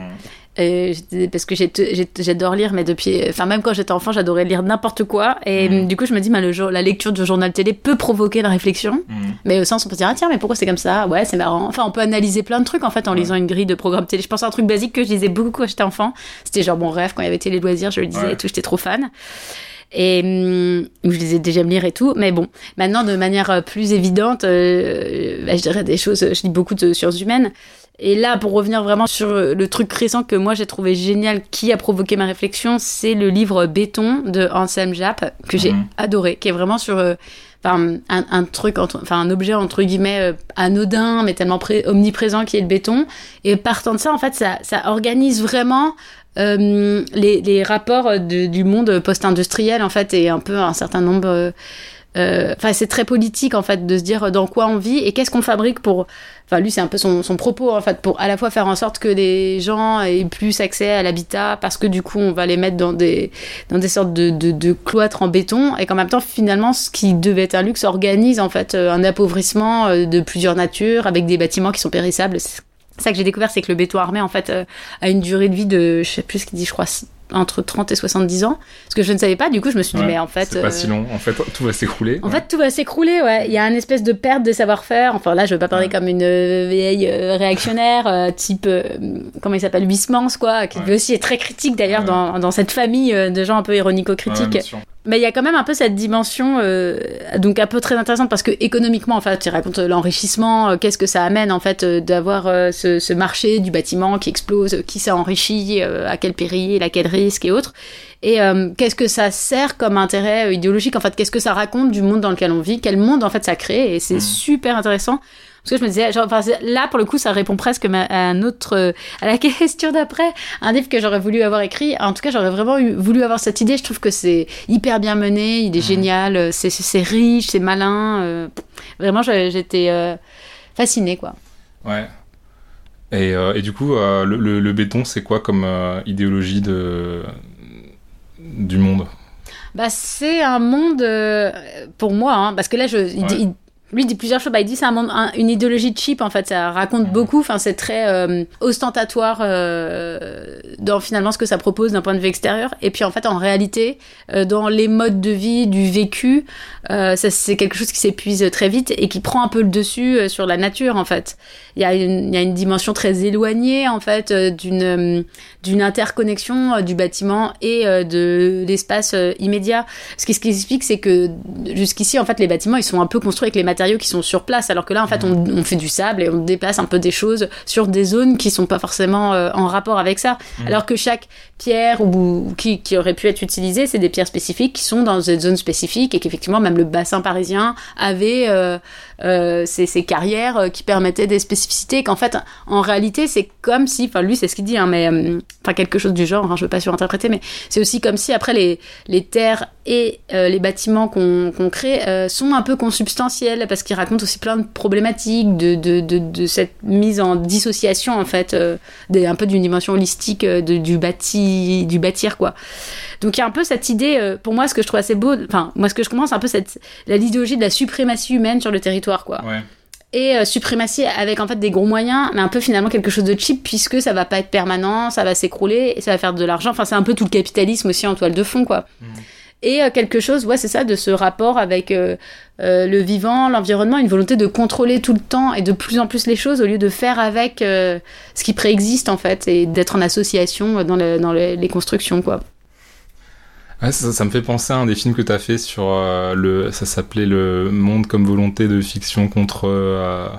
euh, parce que j'adore lire, mais depuis, enfin même quand j'étais enfant, j'adorais lire n'importe quoi. Et mm. du coup, je me dis, bah, le la lecture du journal télé peut provoquer la réflexion, mm. mais au sens on peut se dire, ah tiens, mais pourquoi c'est comme ça? Ouais, c'est marrant. Enfin, on peut analyser plein de trucs en fait en lisant une grille de programme télé. Je pense à un truc basique que je lisais beaucoup quand j'étais enfant. C'était genre mon rêve quand il y avait télé loisirs, je le disais et tout, j'étais trop fan et hum, je les ai déjà me lire et tout. Mais bon, maintenant de manière euh, plus évidente, euh, bah, je dirais des choses. Je lis beaucoup de sciences humaines. Et là, pour revenir vraiment sur le truc récent que moi j'ai trouvé génial, qui a provoqué ma réflexion, c'est le livre Béton de Anselm Japp, que j'ai mhm. adoré, qui est vraiment sur euh, un, un, truc, enfin un objet entre guillemets euh, anodin, mais tellement omniprésent qui est le béton. Et partant de ça, en fait, ça, ça organise vraiment euh, les, les, rapports du monde post-industriel, en fait, et un peu un certain nombre euh, enfin, c'est très politique en fait de se dire dans quoi on vit et qu'est-ce qu'on fabrique pour. Enfin, lui, c'est un peu son, son, propos en fait pour à la fois faire en sorte que les gens aient plus accès à l'habitat parce que du coup, on va les mettre dans des dans des sortes de, de, de cloîtres en béton et qu'en même temps, finalement, ce qui devait être un luxe organise en fait euh, un appauvrissement euh, de plusieurs natures avec des bâtiments qui sont périssables. Ça que j'ai découvert, c'est que le béton armé en fait a une durée de vie de je sais plus ce qu'il dit, je crois entre 30 et 70 ans. Ce que je ne savais pas, du coup, je me suis dit, mais en fait. C'est pas si long, en fait, tout va s'écrouler. En fait, tout va s'écrouler, ouais. Il y a une espèce de perte de savoir-faire. Enfin, là, je veux pas parler comme une euh, vieille euh, réactionnaire, euh, type, comment il s'appelle, Huysmans, quoi, qui aussi est très critique d'ailleurs dans, dans, cette famille de gens un peu ironico-critiques. Mais il y a quand même un peu cette dimension, euh, donc un peu très intéressante parce que économiquement, en fait, tu racontes l'enrichissement, euh, qu'est-ce que ça amène en fait euh, d'avoir ce, ce, marché du bâtiment qui explose, qui s'est enrichi, à quel péril, à quel risque et autres. Et qu'est-ce que ça sert comme intérêt idéologique? En fait Qu'est-ce que ça raconte du monde dans lequel on vit? Quel monde en fait ça crée? Et c'est mmh. super intéressant parce que je me disais, genre, enfin, là, pour le coup, ça répond presque à un autre, euh, à la <laughs> question d'après, un livre que j'aurais voulu avoir écrit. En tout cas, j'aurais vraiment voulu avoir cette idée. Je trouve que c'est hyper bien mené, il est génial, euh, c'est riche, c'est malin. Euh, vraiment, j'étais euh, fascinée, quoi. Ouais. Et, et du coup, le, le, béton, c'est quoi comme idéologie de, du monde? Bah, c'est un monde pour moi, hein, parce que là, je, il dit plusieurs choses. Bah, il dit c'est un, une idéologie cheap en fait. Ça raconte beaucoup. Enfin, c'est très euh, ostentatoire euh, dans finalement ce que ça propose d'un point de vue extérieur. Et puis en fait, en réalité, euh, dans les modes de vie du vécu, ça c'est quelque chose qui s'épuise très vite et qui prend un peu le dessus sur la nature en fait. Il y a une, il y a une dimension très éloignée en fait d'une d'une interconnexion du bâtiment et de l'espace immédiat. Ce qui, ce qui explique, c'est que jusqu'ici en fait les bâtiments ils sont un peu construits avec les matériaux qui sont sur place, alors que là, en fait, on, on, fait du sable et on déplace un peu des choses sur des zones qui sont pas forcément euh, en rapport avec ça. Mmh. Alors que chaque pierre ou, qui, qui, aurait pu être utilisée, c'est des pierres spécifiques qui sont dans des zones spécifiques et qu'effectivement, même le bassin parisien avait euh, euh, ces, carrières euh, qui permettaient des spécificités. Qu'en fait, en réalité, c'est comme si, enfin, lui, c'est ce qu'il dit, hein, mais euh, enfin, quelque chose du genre, hein, je veux pas surinterpréter, mais c'est aussi comme si après les, les terres et les bâtiments qu'on qu'on crée sont un peu consubstantiels parce qu'ils racontent aussi plein de problématiques de, de, de, cette mise en dissociation, en fait, des, un peu d'une dimension holistique du bâti, du bâtir, quoi. Donc il y a un peu cette idée, pour moi, ce que je trouve assez beau, enfin, moi, ce que je commence, un peu cette, l'idéologie de la suprématie humaine sur le territoire quoi. Et euh, suprématie avec en fait des gros moyens, mais un peu finalement quelque chose de cheap puisque ça va pas être permanent, ça va s'écrouler et ça va faire de l'argent. Enfin, c'est un peu tout le capitalisme aussi en toile de fond, quoi. Mm. Et euh, quelque chose, ouais, c'est ça, de ce rapport avec euh, le vivant, l'environnement, une volonté de contrôler tout le temps et de plus en plus les choses au lieu de faire avec ce qui préexiste en fait et d'être en association dans, dans les constructions, quoi ça, me fait penser à un des films que tu as fait sur euh, le. Ça s'appelait Le monde comme volonté de fiction contre. Euh,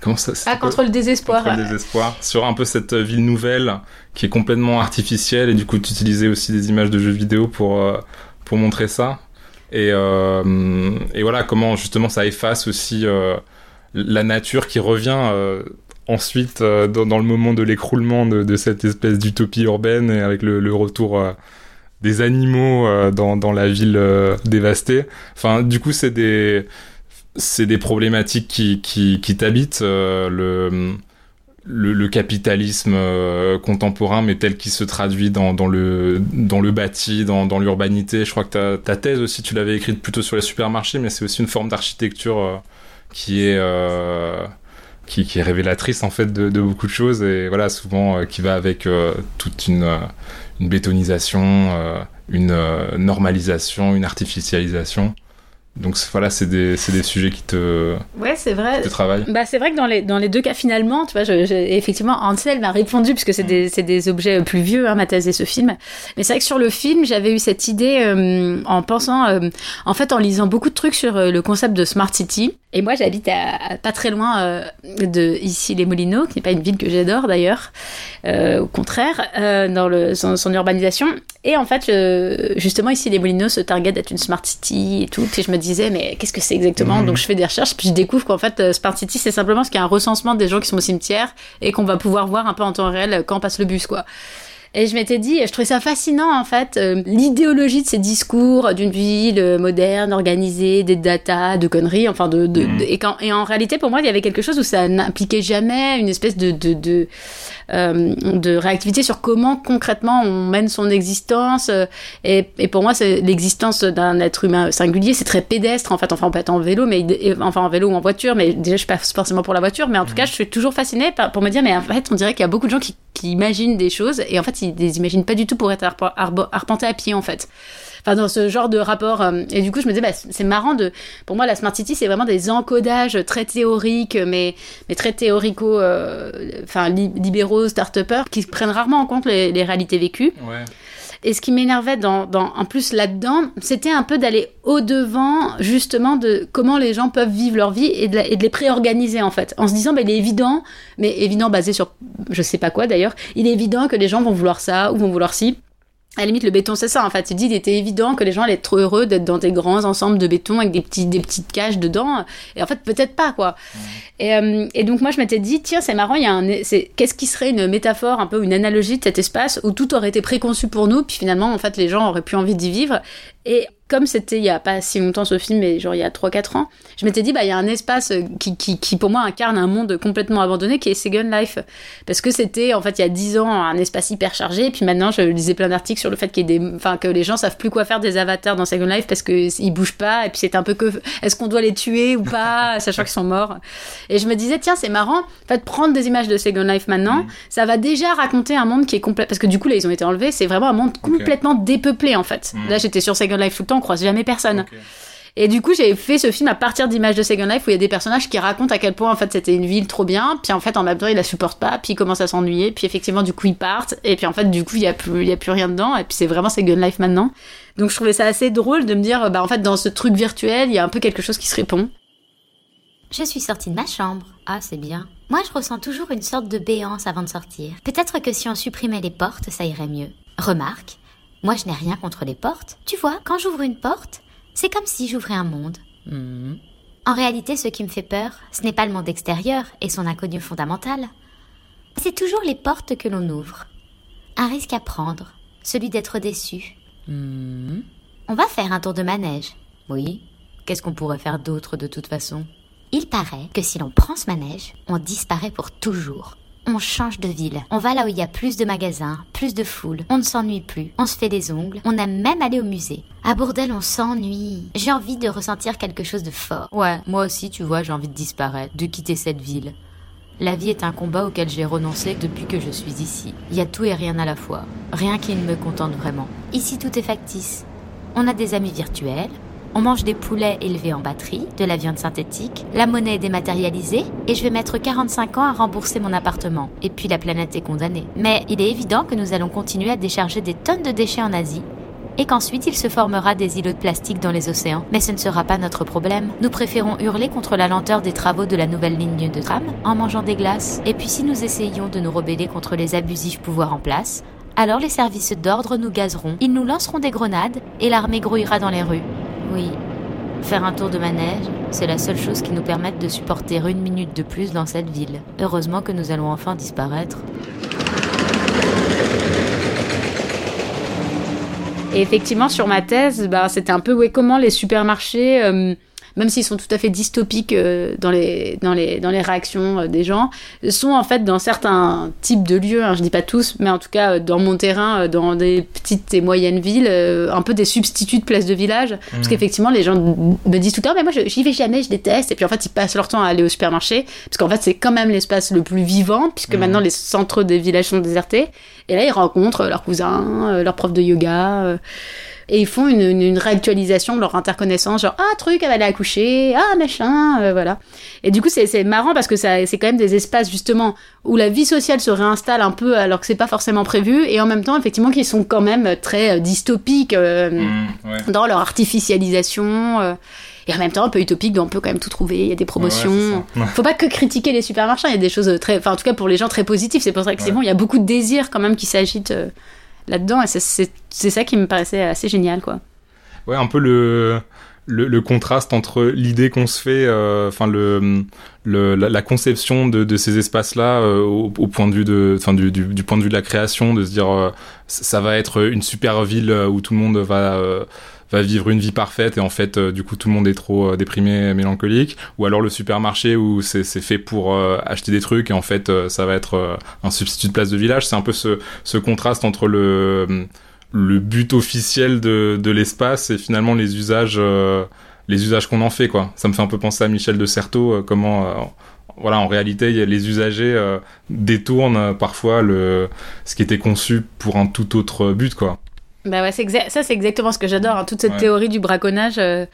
comment ça Ah, contre le désespoir. Contre le désespoir. Sur un peu cette ville nouvelle qui est complètement artificielle et du coup, tu utilisais aussi des images de jeux vidéo pour, euh, pour montrer ça. Et, et voilà, comment justement ça efface aussi la nature qui revient ensuite dans, le moment de l'écroulement de, cette espèce d'utopie urbaine et avec le, le retour des animaux euh, dans, dans la ville euh, dévastée. Enfin, du coup, c'est des c'est des problématiques qui qui, qui t'habitent euh, le, le, capitalisme contemporain, mais tel qu'il se traduit dans, le dans le bâti, dans, dans l'urbanité. Je crois que ta, ta thèse aussi, tu l'avais écrite plutôt sur les supermarchés, mais c'est aussi une forme d'architecture qui est qui, est révélatrice en fait de, de, beaucoup de choses et voilà souvent qui va avec toute une une bétonisation, euh, une euh, normalisation, une artificialisation. Donc voilà, c'est des, des, sujets qui te, ouais, c'est vrai. Qui te travaillent. Bah, c'est vrai que dans les, dans les deux cas, finalement, tu vois, je, effectivement, Ansel m'a répondu, puisque c'est des, des, objets plus vieux, hein, ma thèse et ce film. Mais c'est vrai que sur le film, j'avais eu cette idée euh, en pensant, en fait, en lisant beaucoup de trucs sur le concept de Smart City. Et moi, j'habite à, pas très loin euh, de ici les Molinos, qui n'est pas une ville que j'adore d'ailleurs, euh, au contraire, euh, dans le, son, urbanisation. Et en fait, justement, ici les Molinos se target d'être une smart city et tout. Et je me disais, mais qu'est-ce que c'est exactement mmh. Donc je fais des recherches, puis je découvre qu'en fait, smart city, c'est simplement ce qu'il y a un recensement des gens qui sont au cimetière et qu'on va pouvoir voir un peu en temps réel quand passe le bus, quoi. Et je m'étais dit, je trouvais ça fascinant en fait, euh, l'idéologie de ces discours d'une ville euh, moderne, organisée, des datas, de conneries, enfin de, de, et, quand, et en réalité pour moi il y avait quelque chose où ça n'impliquait jamais une espèce de, de, de euh, de réactivité sur comment concrètement on mène son existence. Et, et, pour moi, c'est l'existence d'un être humain singulier, c'est très pédestre en fait. Enfin, on peut être en vélo, mais enfin en vélo ou en voiture, mais déjà je suis pas forcément pour la voiture, mais en tout mmh. cas, je suis toujours fascinée pour me dire, mais en fait, on dirait qu'il y a beaucoup de gens qui, qui imaginent des choses et en fait, ils les imaginent pas du tout pour être arpentés à pied en fait enfin dans ce genre de rapport. Euh, et du coup, je me disais, bah, c'est marrant de, pour moi, la Smart City, c'est vraiment des encodages très théoriques, mais, mais très théorico, euh, enfin, libéraux, start-upers, qui prennent rarement en compte les, les réalités vécues. Ouais. Et ce qui m'énervait dans, dans, en plus là-dedans, c'était un peu d'aller au-devant, justement, de comment les gens peuvent vivre leur vie et de, la- et de les préorganiser, en fait. En se disant, bah, il est évident, mais évident basé sur je sais pas quoi d'ailleurs, il est évident que les gens vont vouloir ça ou vont vouloir ci. À la limite, le béton, c'est ça, en fait. Il dit, il était évident que les gens allaient être trop heureux d'être dans des grands ensembles de béton avec des, petits, des petites cages dedans. Et en fait, peut-être pas, quoi. Et, euh, et donc, moi, je m'étais dit, tiens, c'est marrant, il y a un, c'est, qu'est-ce qui serait une métaphore, un peu une analogie de cet espace où tout aurait été préconçu pour nous, puis finalement, en fait, les gens auraient plus envie d'y vivre. Et comme c'était il y a pas si longtemps ce film, mais genre il y a 3-4 ans, je m'étais dit, bah, il y a un espace euh, qui, qui, qui, pour moi, incarne un monde complètement abandonné qui est Second Life. Parce que c'était, en fait, il y a 10 ans, un espace hyper chargé. Et puis maintenant, je lisais plein d'articles sur le fait qu'il y ait des, enfin, que les gens savent plus quoi faire des avatars dans Second Life parce que ils bougent pas. Et puis c'est un peu que, est-ce qu'on doit les tuer ou pas, <laughs> sachant qu'ils sont morts. Et je me disais, tiens, c'est marrant, en fait, prendre des images de Second Life maintenant, ça va déjà raconter un monde qui est complet. Parce que du coup, là, ils ont été enlevés. C'est vraiment un monde complètement dépeuplé, en fait. Mm. Là, j'étais sur Second Life tout le temps, on croise jamais personne. Et du coup, j'ai fait ce film à partir d'images de Second Life où il y a des personnages qui racontent à quel point en fait c'était une ville trop bien, puis en fait en même temps ils la supportent pas, puis ils commencent à s'ennuyer, puis effectivement du coup ils partent, et puis en fait du coup il y a plus il y a plus rien dedans, et puis c'est vraiment Second Life maintenant. Donc je trouvais ça assez drôle de me dire bah en fait dans ce truc virtuel il y a un peu quelque chose qui se répond. Je suis sortie de ma chambre. Ah, c'est bien. Moi, je ressens toujours une sorte de béance avant de sortir. Peut-être que si on supprimait les portes, ça irait mieux. Remarque, moi, je n'ai rien contre les portes. Tu vois, quand j'ouvre une porte, c'est comme si j'ouvrais un monde. Hmm. En réalité, ce qui me fait peur, ce n'est pas le monde extérieur et son inconnu fondamental. C'est toujours les portes que l'on ouvre. Un risque à prendre, celui d'être déçu. Hmm. On va faire un tour de manège. Oui. Qu'est-ce qu'on pourrait faire d'autre de toute façon? Il paraît que si l'on prend ce manège, on disparaît pour toujours. On change de ville. On va là où il y a plus de magasins, plus de foule. On ne s'ennuie plus. On se fait des ongles. On aime même aller au musée. À Bourdel, on s'ennuie. J'ai envie de ressentir quelque chose de fort. Ouais, moi aussi, tu vois, j'ai envie de disparaître, de quitter cette ville. La vie est un combat auquel j'ai renoncé depuis que je suis ici. Il y a tout et rien à la fois. Rien qui ne me contente vraiment. Ici, tout est factice. On a des amis virtuels. On mange des poulets élevés en batterie, de la viande synthétique, la monnaie est dématérialisée, et je vais mettre 45 ans à rembourser mon appartement. Et puis la planète est condamnée. Mais il est évident que nous allons continuer à décharger des tonnes de déchets en Asie, et qu'ensuite il se formera des îlots de plastique dans les océans. Mais ce ne sera pas notre problème. Nous préférons hurler contre la lenteur des travaux de la nouvelle ligne de tram en mangeant des glaces. Et puis si nous essayons de nous rebeller contre les abusifs pouvoirs en place, alors les services d'ordre nous gazeront, ils nous lanceront des grenades et l'armée grouillera dans les rues. Oui, faire un tour de manège, c'est la seule chose qui nous permette de supporter une minute de plus dans cette ville. Heureusement que nous allons enfin disparaître. Et effectivement, sur ma thèse, bah, c'était un peu ouais, comment les supermarchés, euh, même s'ils sont tout à fait dystopiques euh, dans, les, dans, les, dans les réactions euh, des gens, sont en fait dans certains types de lieux, hein, je dis pas tous, mais en tout cas euh, dans mon terrain, dans des petites et moyennes villes, un peu des substituts de places de village. Parce qu'effectivement, les gens me disent tout le temps, mais moi je- j'y vais jamais, je déteste. Et puis en fait, ils passent leur temps à aller au supermarché, parce qu'en fait, c'est quand même l'espace le plus vivant, puisque maintenant les centres des villages sont désertés. Et là, ils rencontrent leurs cousins, leurs profs de yoga. Et ils font une, une, une réactualisation de leur interconnaissance, genre ah truc, elle va aller accoucher, ah machin, euh, voilà. Et du coup c'est marrant parce que c'est quand même des espaces justement où la vie sociale se réinstalle un peu alors que c'est pas forcément prévu et en même temps effectivement qui sont quand même très euh, dystopiques euh, Mmh, ouais. dans leur artificialisation. euh, et en même temps, un peu utopique, on peut quand même tout trouver. Il y a des promotions. Ouais, ça. Faut pas que critiquer les supermarchés. Il y a des choses très, enfin, en tout cas pour les gens très positives. C'est pour ça que c'est Ouais. bon. Il y a beaucoup de désirs quand même qui s'agitent là-dedans. Et c'est- ça qui me paraissait assez génial, quoi. Ouais, un peu le, le, contraste entre l'idée qu'on se fait, euh, enfin le, le la, conception de, de ces espaces-là euh, au, point de vue de, enfin du, du, point de vue de la création, de se dire euh, ça va être une super ville où tout le monde va va vivre une vie parfaite et en fait euh, du coup tout le monde est trop euh, déprimé mélancolique. Ou alors le supermarché où c'est c'est fait pour euh, acheter des trucs et en fait ça va être un substitut de place de village. C'est un peu ce, ce contraste entre le le but officiel de, de l'espace et finalement les usages les usages qu'on en fait quoi. Ça me fait un peu penser à Michel de Certeau comment voilà en réalité les usagers détournent parfois le ce qui était conçu pour un tout autre but quoi Bah ouais, ça c'est exactement ce que j'adore, hein, toute cette Ouais. théorie du braconnage. euh,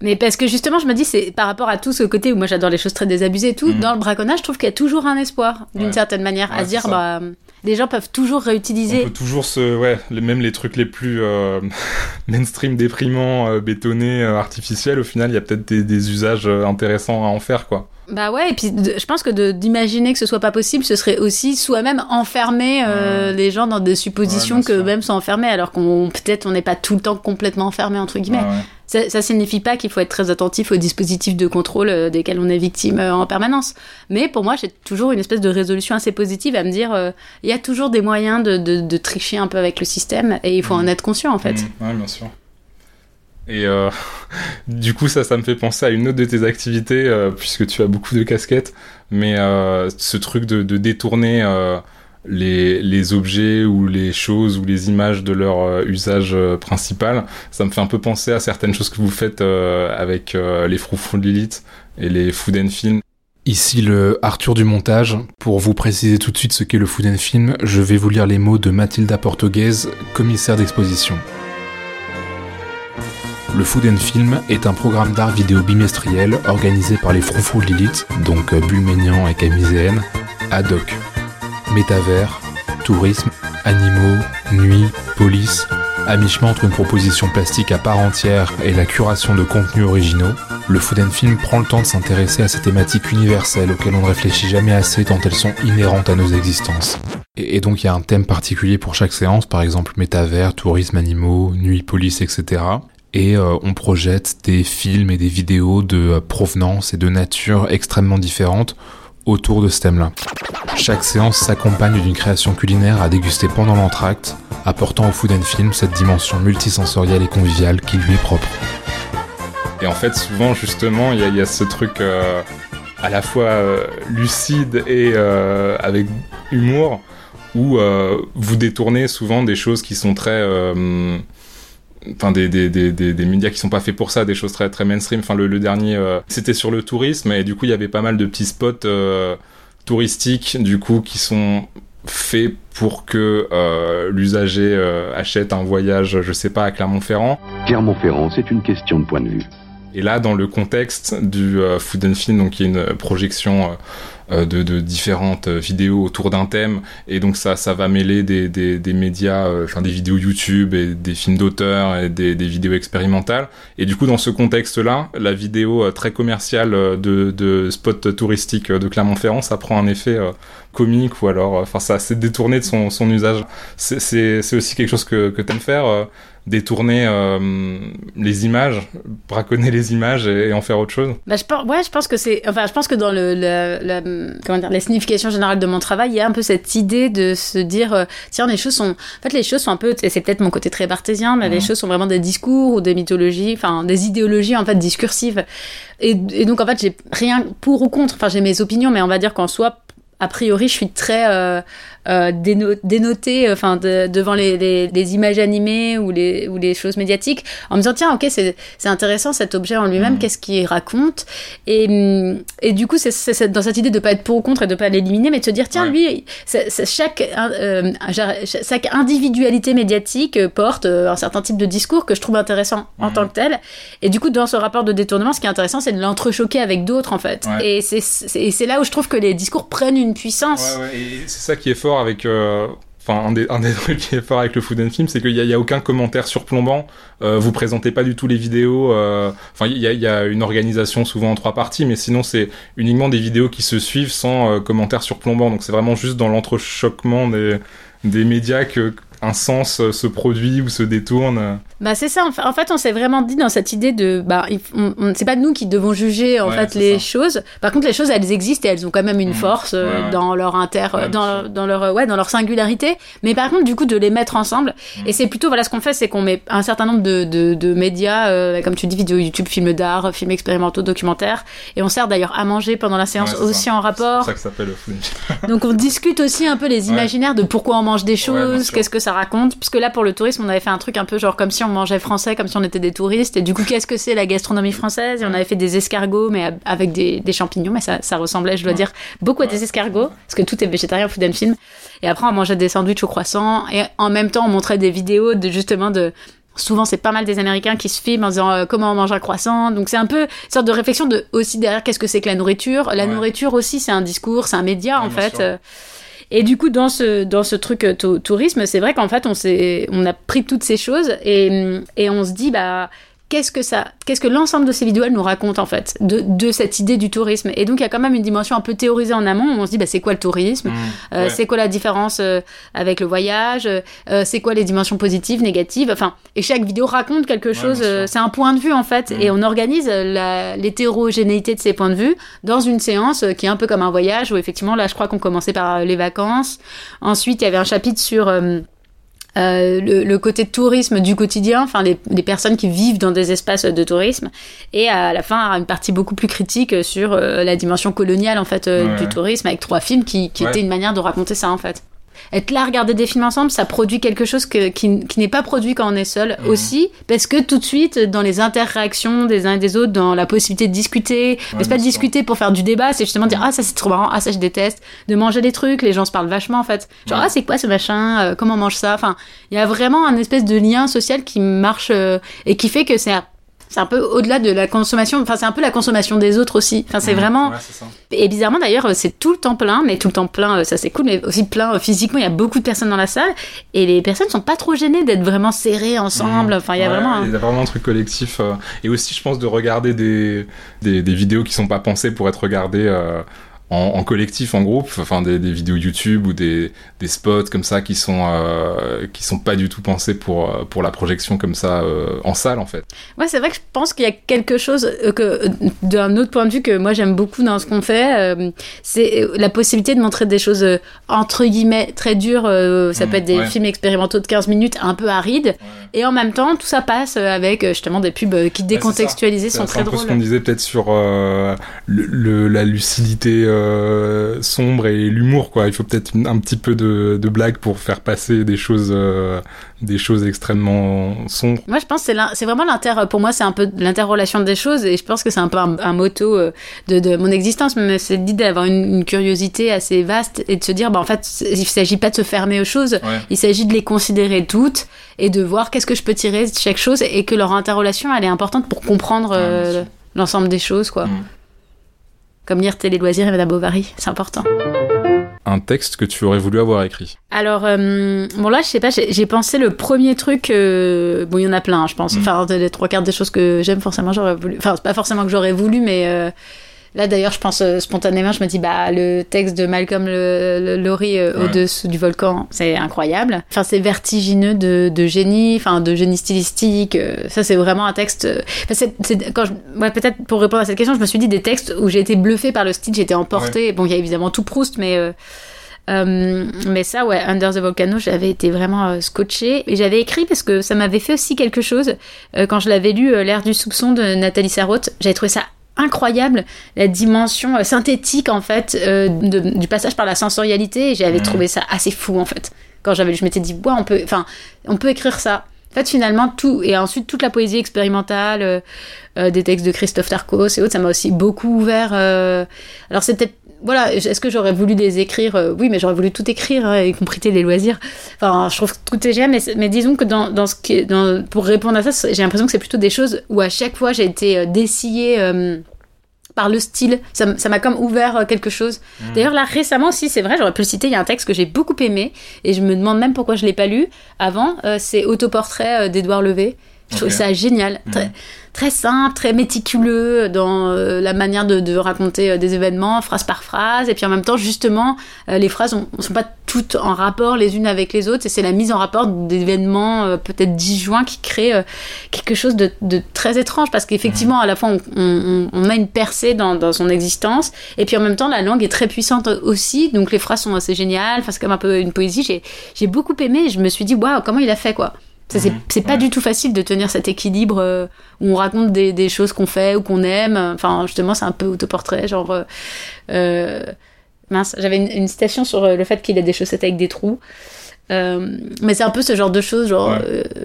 Mais parce que justement, je me dis, c'est par rapport à tout ce côté où moi j'adore les choses très désabusées et tout, Mhm. dans le braconnage, je trouve qu'il y a toujours un espoir, d'une Ouais. certaine manière, Ouais, à se dire, bah. les gens peuvent toujours réutiliser. On peut toujours se, ouais, même les trucs les plus euh, <laughs> mainstream, déprimants, euh, bétonnés, artificiels. Au final, il y a peut-être des, des, usages intéressants à en faire, quoi. Bah ouais, et puis je pense que d'imaginer que ce soit pas possible, ce serait aussi soi-même enfermer euh, les gens dans des suppositions ouais, que même sont enfermés, alors qu'on peut-être on n'est pas tout le temps complètement enfermé entre guillemets. Ouais, ça, ça signifie pas qu'il faut être très attentif aux dispositifs de contrôle euh, desquels on est victime euh, en permanence. Mais pour moi, j'ai toujours une espèce de résolution assez positive à me dire, il y a toujours des moyens de, de, de, tricher un peu avec le système et il faut mmh. en être conscient en fait. Mmh. Ouais, bien sûr. Et euh, <laughs> du coup, ça, ça me fait penser à une autre de tes activités, euh, puisque tu as beaucoup de casquettes, mais euh, ce truc de, détourner les, objets ou les choses ou les images de leur usage principal, ça me fait un peu penser à certaines choses que vous faites avec les Froufrous de Lilith et les Food and Film. Ici le Arthur du montage. Pour vous préciser tout de suite ce qu'est le Food and Film, je vais vous lire les mots de Mathilda Portuguese, commissaire d'exposition. Le Food and Film est un programme d'art vidéo bimestriel organisé par les Froufrous Lilith, donc Bulménian et Camiséenne, ad hoc. Métavers, tourisme, animaux, nuit, police, à mi-chemin entre une proposition plastique à part entière et la curation de contenus originaux, le Food and Film prend le temps de s'intéresser à ces thématiques universelles auxquelles on ne réfléchit jamais assez tant elles sont inhérentes à nos existences. Et donc il y a un thème particulier pour chaque séance, par exemple métavers, tourisme, animaux, nuit, police, etc et euh, on projette des films et des vidéos de euh, provenance et de nature extrêmement différentes autour de ce thème-là. Chaque séance s'accompagne d'une création culinaire à déguster pendant l'entracte, apportant au Food and Film cette dimension multisensorielle et conviviale qui lui est propre. Et en fait, souvent, justement, il y, a ce truc euh, à la fois lucide et avec humour, où vous détournez souvent des choses qui sont très enfin des, des, des, des, des médias qui sont pas faits pour ça, des choses très très mainstream. Enfin le, le dernier, euh, c'était sur le tourisme et du coup il y avait pas mal de petits spots euh, touristiques du coup qui sont faits pour que euh, l'usager achète un voyage, je sais pas, à Clermont-Ferrand. Clermont-Ferrand, c'est une question de point de vue. Et là, dans le contexte du Food and Film, donc qui est une projection de, de, différentes vidéos autour d'un thème, et donc ça, ça va mêler des, des, des médias, euh, enfin des vidéos YouTube et des films d'auteur et des, des, vidéos expérimentales. Et du coup, dans ce contexte-là, la vidéo très commerciale de, de spot touristique de Clermont-Ferrand, ça prend un effet comique ou alors, enfin ça, c'est détourné de son, son usage. C'est aussi quelque chose que, que t'aimes faire détourner euh, les images, braconner les images et, et, en faire autre chose bah, je pense, Ouais, je pense que c'est. Enfin, je pense que dans le, le, le, comment dire, la signification générale de mon travail, il y a un peu cette idée de se dire euh, tiens, les choses sont. En fait, les choses sont un peu. C'est peut-être mon côté très barthésien, mais mmh. les choses sont vraiment des discours ou des mythologies, enfin, des idéologies en fait discursives. Et, et donc, en fait, j'ai rien pour ou contre. Enfin, j'ai mes opinions, mais on va dire qu'en soi, a priori, je suis très euh, euh, dénotée enfin, de, devant les, les, les, images animées ou les, ou les choses médiatiques, en me disant tiens, ok, c'est intéressant cet objet en lui-même, mmh. qu'est-ce qu'il raconte? Et, et du coup, c'est dans cette idée de pas être pour ou contre et de pas l'éliminer, mais de se dire tiens, ouais. lui, c est, chaque, euh, chaque individualité médiatique porte euh, un certain type de discours que je trouve intéressant mmh. en tant que tel. Et du coup, dans ce rapport de détournement, ce qui est intéressant, c'est de l'entrechoquer avec d'autres en fait. Ouais. Et c'est là où je trouve que les discours prennent une puissance. Ouais, et c'est ça qui est fort avec. Euh... Enfin, un des, <laughs> trucs qui est fort avec le Food and Film, c'est qu'il n'y a, a, aucun commentaire surplombant. Euh, vous présentez pas du tout les vidéos. Euh... Enfin, il y a, une organisation souvent en trois parties, mais sinon c'est uniquement des vidéos qui se suivent sans euh, commentaire surplombant. Donc c'est vraiment juste dans l'entrechoquement des médias que un sens se produit ou se détourne. Bah c'est ça. En fait, on s'est vraiment dit dans cette idée de, bah, c'est pas nous qui devons juger en ouais, fait les ça. choses. Par contre, les choses, elles existent et elles ont quand même une mmh. force euh, ouais, dans leur inter, dans, dans leur, ouais, dans leur singularité. Mais par contre, du coup, de les mettre ensemble. Mmh. Et c'est plutôt, voilà, ce qu'on fait, c'est qu'on met un certain nombre de, de, de médias, euh, comme tu dis, vidéos YouTube, films d'art, films expérimentaux, documentaires. Et on sert d'ailleurs à manger pendant la séance aussi ça. en rapport. C'est ça que s'appelle le food. Donc on discute aussi un peu les imaginaires de pourquoi on mange des choses, qu'est-ce que ça raconte. Puisque là, pour le tourisme, on avait fait un truc un peu genre comme si on mangeait français, comme si on était des touristes. Et du coup, qu'est-ce que c'est la gastronomie française? Et on avait fait des escargots, mais avec des, des champignons. Mais ça, ça, ressemblait, je dois dire, beaucoup à des escargots, parce que tout est végétarien, food and film. Et après, on mangeait des sandwichs au croissant. Et en même temps, on montrait des vidéos de justement de souvent c'est pas mal des américains qui se filment en disant euh, comment on mange un croissant donc c'est un peu une sorte de réflexion de aussi derrière qu'est-ce que c'est que la nourriture? La ouais. nourriture aussi c'est un discours c'est un média ouais, en fait sûr. Et du coup, dans ce, dans ce truc euh, tou- tourisme, c'est vrai qu'en fait, on a pris toutes ces choses et, et on se dit, bah, qu'est-ce que ça, qu'est-ce que l'ensemble de ces vidéos elles nous racontent en fait de, de cette idée du tourisme. Et donc, il y a quand même une dimension un peu théorisée en amont où on se dit, bah, c'est quoi le tourisme Mmh, Euh, ouais. C'est quoi la différence euh, avec le voyage euh, C'est quoi les dimensions positives, négatives Enfin, et chaque vidéo raconte quelque chose. euh, c'est un point de vue en fait, et on organise euh, la- l'hétérogénéité de ces points de vue dans une séance euh, qui est un peu comme un voyage où effectivement là, je crois qu'on commençait par les vacances. Ensuite, il y avait un chapitre sur euh, le, le côté tourisme du quotidien, enfin les, les personnes qui vivent dans des espaces de tourisme, et à la fin une partie beaucoup plus critique sur euh, la dimension coloniale en fait euh, Ouais. du tourisme avec trois films qui, qui Ouais. étaient une manière de raconter ça en fait. Être là, regarder des films ensemble, ça produit quelque chose que, qui, qui n'est pas produit quand on est seul aussi, parce que tout de suite, dans les interactions des uns et des autres, dans la possibilité de discuter, mais c'est pas de discuter pour faire du débat, c'est justement de dire ah ça c'est trop marrant, ah ça je déteste, de manger des trucs, les gens se parlent vachement en fait, genre Ouais. ah c'est quoi ce machin, Euh, comment on mange ça, enfin il y a vraiment un espèce de lien social qui marche euh, et qui fait que c'est c'est un peu au-delà de la consommation, enfin c'est un peu la consommation des autres aussi. Enfin c'est Mmh, vraiment ouais, c'est ça. et bizarrement d'ailleurs, euh, c'est tout le temps plein, mais tout le temps plein, euh, ça c'est cool, mais aussi plein euh, physiquement. Il y a beaucoup de personnes dans la salle et les personnes sont pas trop gênées d'être vraiment serrées ensemble. Enfin, il y a Ouais, vraiment. un- il y a vraiment un truc collectif. euh, et aussi, je pense, de regarder des, des, des vidéos qui sont pas pensées pour être regardées euh, en, en collectif, en groupe. Enfin, des, des vidéos YouTube ou des, des spots comme ça qui sont, euh, qui sont pas du tout pensés pour, euh, pour la projection comme ça euh, en salle, en fait. Ouais, c'est vrai que je pense qu'il y a quelque chose que d'un autre point de vue que moi j'aime beaucoup dans ce qu'on fait, euh, c'est la possibilité de montrer des choses entre guillemets très dures. ça Mmh, peut être des ouais. films expérimentaux de 15 minutes, un peu arides, et en même temps tout ça passe avec justement des pubs qui c'est décontextualisées C'est sont c'est très un peu ce drôles. qu'on disait peut-être sur le, le- la lucidité sombre et l'humour quoi. Il faut peut-être un petit peu de, de blague pour faire passer des choses euh, des choses extrêmement sombres. Moi, je pense que c'est vraiment l'inter. Pour moi, c'est un peu l'interrelation des choses, et je pense que c'est un peu un, un motto euh, de, de mon existence. Mais c'est l'idée d'avoir une, une curiosité assez vaste et de se dire, bah en fait, il s'agit pas de se fermer aux choses. Ouais. Il s'agit de les considérer toutes et de voir qu'est-ce que je peux tirer de chaque chose et que leur interrelation, elle est importante pour comprendre Ouais, euh, l'ensemble des choses, quoi. Mm. Comme lire Télé Loisirs et Madame Bovary, c'est important. Un texte que tu aurais voulu avoir écrit. Alors, euh, bon là, je sais pas, j'ai pensé le premier truc. euh, bon, il y en a plein, je pense. Mm. Enfin, les trois quarts des choses que j'aime, forcément, j'aurais voulu. Enfin, c'est pas forcément que j'aurais voulu, mais euh, là, d'ailleurs, je pense euh, spontanément, je me dis, bah, le texte de Malcolm le, le- Lowry euh, Ouais. au-dessous du volcan, c'est incroyable. Enfin, c'est vertigineux de, de génie, enfin, de génie stylistique. euh, ça, c'est vraiment un texte. enfin, quand je, ouais, peut-être pour répondre à cette question, je me suis dit des textes où j'ai été bluffée par le style, j'ai été emportée. Bon, il y a évidemment tout Proust, mais. euh, mais ça, ouais, Under the Volcano, j'avais été vraiment euh, scotchée. Et j'avais écrit parce que ça m'avait fait aussi quelque chose. euh, quand je l'avais lu, L'ère du soupçon de Nathalie Sarraute, j'avais trouvé ça incroyable, la dimension euh, synthétique, en fait, euh, de- du passage par la sensorialité. Et j'avais Mhm. trouvé ça assez fou, en fait. Quand j'avais lu, je m'étais dit, ouais, on peut, enfin, on peut écrire ça. En fait, finalement, tout, et ensuite toute la poésie expérimentale, euh, euh, des textes de Christophe Tarkos et autres, ça m'a aussi beaucoup ouvert. Alors, peut-être voilà, est-ce que j'aurais voulu les écrire Euh, Oui, mais j'aurais voulu tout écrire, hein, y compris les loisirs. Enfin, je trouve que tout est génial, mais, disons que dans, dans ce qui est- dans, pour répondre à ça, j'ai l'impression que c'est plutôt des choses où à chaque fois j'ai été euh, dessillée euh, par le style. Ça m'a comme ouvert quelque chose. D'ailleurs, là, récemment aussi, c'est vrai, j'aurais pu le citer, il y a un texte que j'ai beaucoup aimé, et je me demande même pourquoi je l'ai pas lu avant. euh, c'est Autoportrait d'Édouard Levé. Je trouve Ok. ça génial. Très, très simple, très méticuleux dans euh, la manière de, de raconter euh, des événements, phrase par phrase. Et puis en même temps, justement, euh, les phrases ne sont pas toutes en rapport les unes avec les autres. Et c'est la mise en rapport d'événements peut-être disjoints qui crée quelque chose de, de très étrange. Parce qu'effectivement, à la fois, on, on- on a une percée dans, dans son existence. Et puis en même temps, la langue est très puissante aussi. Donc les phrases sont assez géniales. Enfin, c'est comme un peu une poésie. J'ai- J'ai beaucoup aimé. Je me suis dit, waouh, comment il a fait, quoi? C'est Mhm. c'est pas Ouais. du tout facile de tenir cet équilibre euh, où on raconte des, des choses qu'on fait ou qu'on aime. Enfin, justement, c'est un peu autoportrait, genre. euh, euh, mince, j'avais une, une citation sur le fait qu'il ait des chaussettes avec des trous. Euh, mais c'est un peu ce genre de choses, genre Ouais.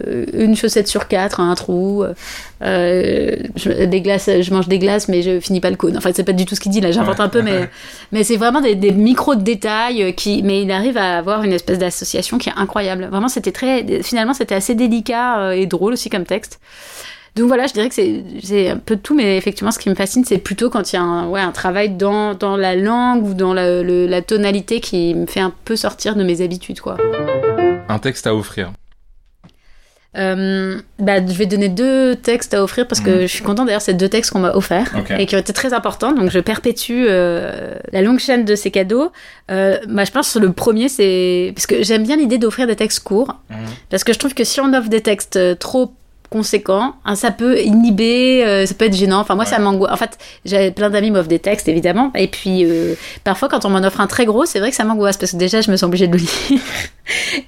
euh, une chaussette sur quatre a un trou. euh, je, des glaces, je mange des glaces, mais je finis pas le cône. Enfin, c'est pas du tout ce qu'il dit là. J'invente Ouais. un peu, mais <laughs> mais c'est vraiment des, des micro détails euh, qui. Mais il arrive à avoir une espèce d'association qui est incroyable. Vraiment, c'était très. Finalement, c'était assez délicat et drôle aussi comme texte. Donc voilà, je dirais que c'est un peu de tout, mais effectivement, ce qui me fascine, c'est plutôt quand il y a un, ouais, un travail dans, dans la langue ou dans la, le- la tonalité qui me fait un peu sortir de mes habitudes, quoi. Un texte à offrir. Euh, bah, je vais donner deux textes à offrir parce que Mhm. je suis contente d'ailleurs, c'est deux textes qu'on m'a offerts et qui ont été très importants. Donc je perpétue euh, la longue chaîne de ces cadeaux. Euh, bah, je pense que le premier, c'est parce que j'aime bien l'idée d'offrir des textes courts parce que je trouve que si on offre des textes euh, trop conséquents, hein, ça peut inhiber, euh, ça peut être gênant. Enfin moi ça m'angoisse. En fait, j'ai plein d'amis m'offrent des textes évidemment et puis euh, parfois quand on m'en offre un très gros, c'est vrai que ça m'angoisse parce que déjà je me sens obligée de le lire. <laughs>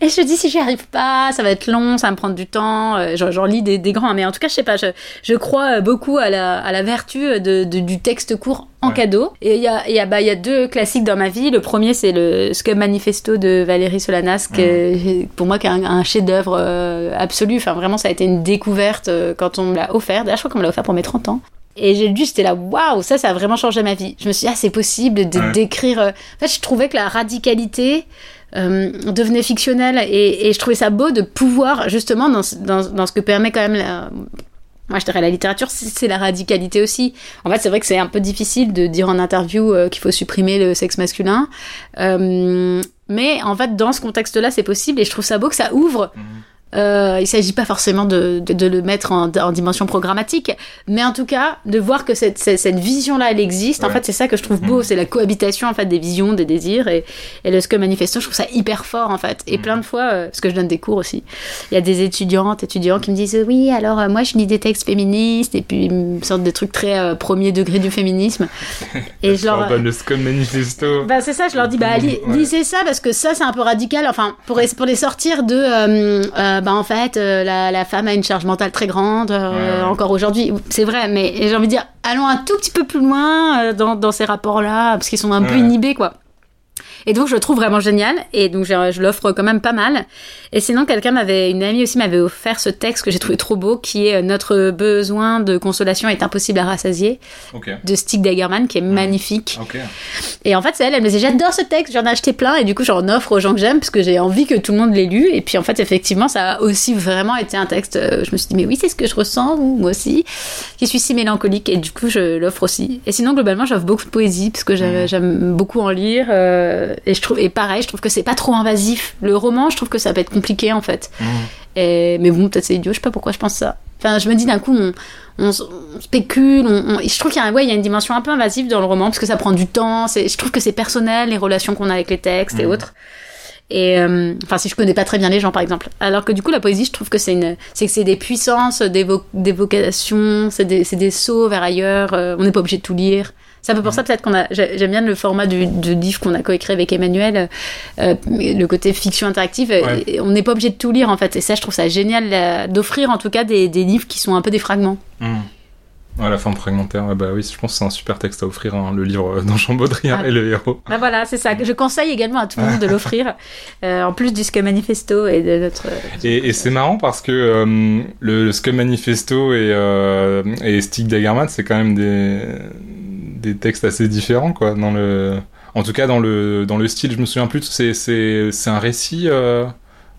Et je me dis, si j'y arrive pas, ça va être long, ça va me prendre du temps. Euh, J'en lis des, des grands, mais en tout cas, je sais pas, je, je crois euh, beaucoup à la, à la vertu de, de- du texte court en Ouais. cadeau. Et il y a, y, a, bah, y a deux classiques dans ma vie. Le premier, c'est le Scum Manifesto de Valérie Solanas, qui est, pour moi, qui est un, un chef-d'œuvre euh, absolu. Enfin, vraiment, ça a été une découverte euh, quand on me l'a offert. D'ailleurs, je crois qu'on me l'a offert pour mes 30 ans. Et j'ai lu, j'étais là, waouh, ça, ça a vraiment changé ma vie. Je me suis dit, ah, c'est possible Ouais. d'écrire. euh, En fait, je trouvais que la radicalité euh, devenait fictionnelle et, je trouvais ça beau de pouvoir, justement, dans, dans, ce que permet quand même la. Moi, je dirais la littérature, c'est la radicalité aussi. En fait, c'est vrai que c'est un peu difficile de dire en interview euh, qu'il faut supprimer le sexe masculin. Euh, mais en fait, dans ce contexte-là, c'est possible et je trouve ça beau que ça ouvre. Euh, il s'agit pas forcément de, de, de le mettre en, en dimension programmatique, mais en tout cas de voir que cette, cette, cette vision-là, elle existe. En fait, c'est ça que je trouve beau, c'est la cohabitation en fait des visions, des désirs et, et le Scum Manifesto. Je trouve ça hyper fort en fait. Et plein de fois, euh, parce que je donne des cours aussi, il y a des étudiantes, étudiants qui me disent oui, alors euh, moi je lis des textes féministes et puis une sorte de trucs très euh, premier degré du féminisme. <laughs> et je leur le Scum Manifesto. bah c'est ça, je leur dis bah li- Ouais. lisez ça parce que ça c'est un peu radical. Enfin pour pour les sortir de euh, bah en fait euh, la, la femme a une charge mentale très grande euh, Ouais, encore aujourd'hui. C'est vrai, mais j'ai envie de dire allons un tout petit peu plus loin dans dans ces rapports là parce qu'ils sont un peu inhibés quoi. Et donc je le trouve vraiment génial et donc je, je l'offre quand même pas mal. Et sinon quelqu'un m'avait une amie aussi m'avait offert ce texte que j'ai trouvé trop beau qui est euh, notre besoin de consolation est impossible à rassasier Ok. de Stig Dagerman qui est magnifique. Ok. Et en fait, c'est elle, elle me disait J'adore ce texte, j'en ai acheté plein, et du coup, j'en offre aux gens que j'aime parce que j'ai envie que tout le monde l'ait lu. Et puis, en fait, effectivement, ça a aussi vraiment été un texte. euh, je me suis dit Mais oui, c'est ce que je ressens, moi aussi, qui suis si mélancolique, et du coup, je l'offre aussi. Et sinon, globalement, j'offre beaucoup de poésie parce que j'aime j'aime beaucoup en lire. euh, et, je trouve, et pareil, je trouve que c'est pas trop invasif. Le roman, je trouve que ça peut être compliqué, en fait. Et, mais bon, peut-être c'est idiot, je sais pas pourquoi je pense ça. Enfin, je me dis d'un coup, on, on on spécule, on, on- je trouve qu'il y, a, ouais, il y a une dimension un peu invasive dans le roman, parce que ça prend du temps, c'est- je trouve que c'est personnel, les relations qu'on a avec les textes et Mhm. autres. Et euh, enfin, si je connais pas très bien les gens, par exemple. Alors que du coup, la poésie, je trouve que c'est une, c'est que c'est des puissances, des, vo- des vocations, c'est des, c'est des sauts vers ailleurs. euh, on n'est pas obligé de tout lire. C'est un peu pour ça peut-être qu'on a. j'ai- J'aime bien le format du, du livre qu'on a coécrit avec Emmanuel, euh, le côté fiction interactive. Ouais. et on n'est pas obligé de tout lire en fait. Et ça, je trouve ça génial euh, d'offrir en tout cas des, des livres qui sont un peu des fragments. Hmm. Ouais, la forme fragmentaire, bah oui, je pense que c'est un super texte à offrir, hein, le livre d'Ange Baudrillard Ah. et le héros. Bah voilà, c'est ça. Je conseille également à tout le monde de l'offrir, euh, en plus du Scum Manifesto et de notre. Et, et c'est marrant parce que euh, le, le Scum Manifesto et, euh, et Stick Dagerman, c'est quand même des, des textes assez différents, quoi. Dans le, en tout cas, dans le, dans le style, je me souviens plus, c'est, c'est, c'est un récit. euh,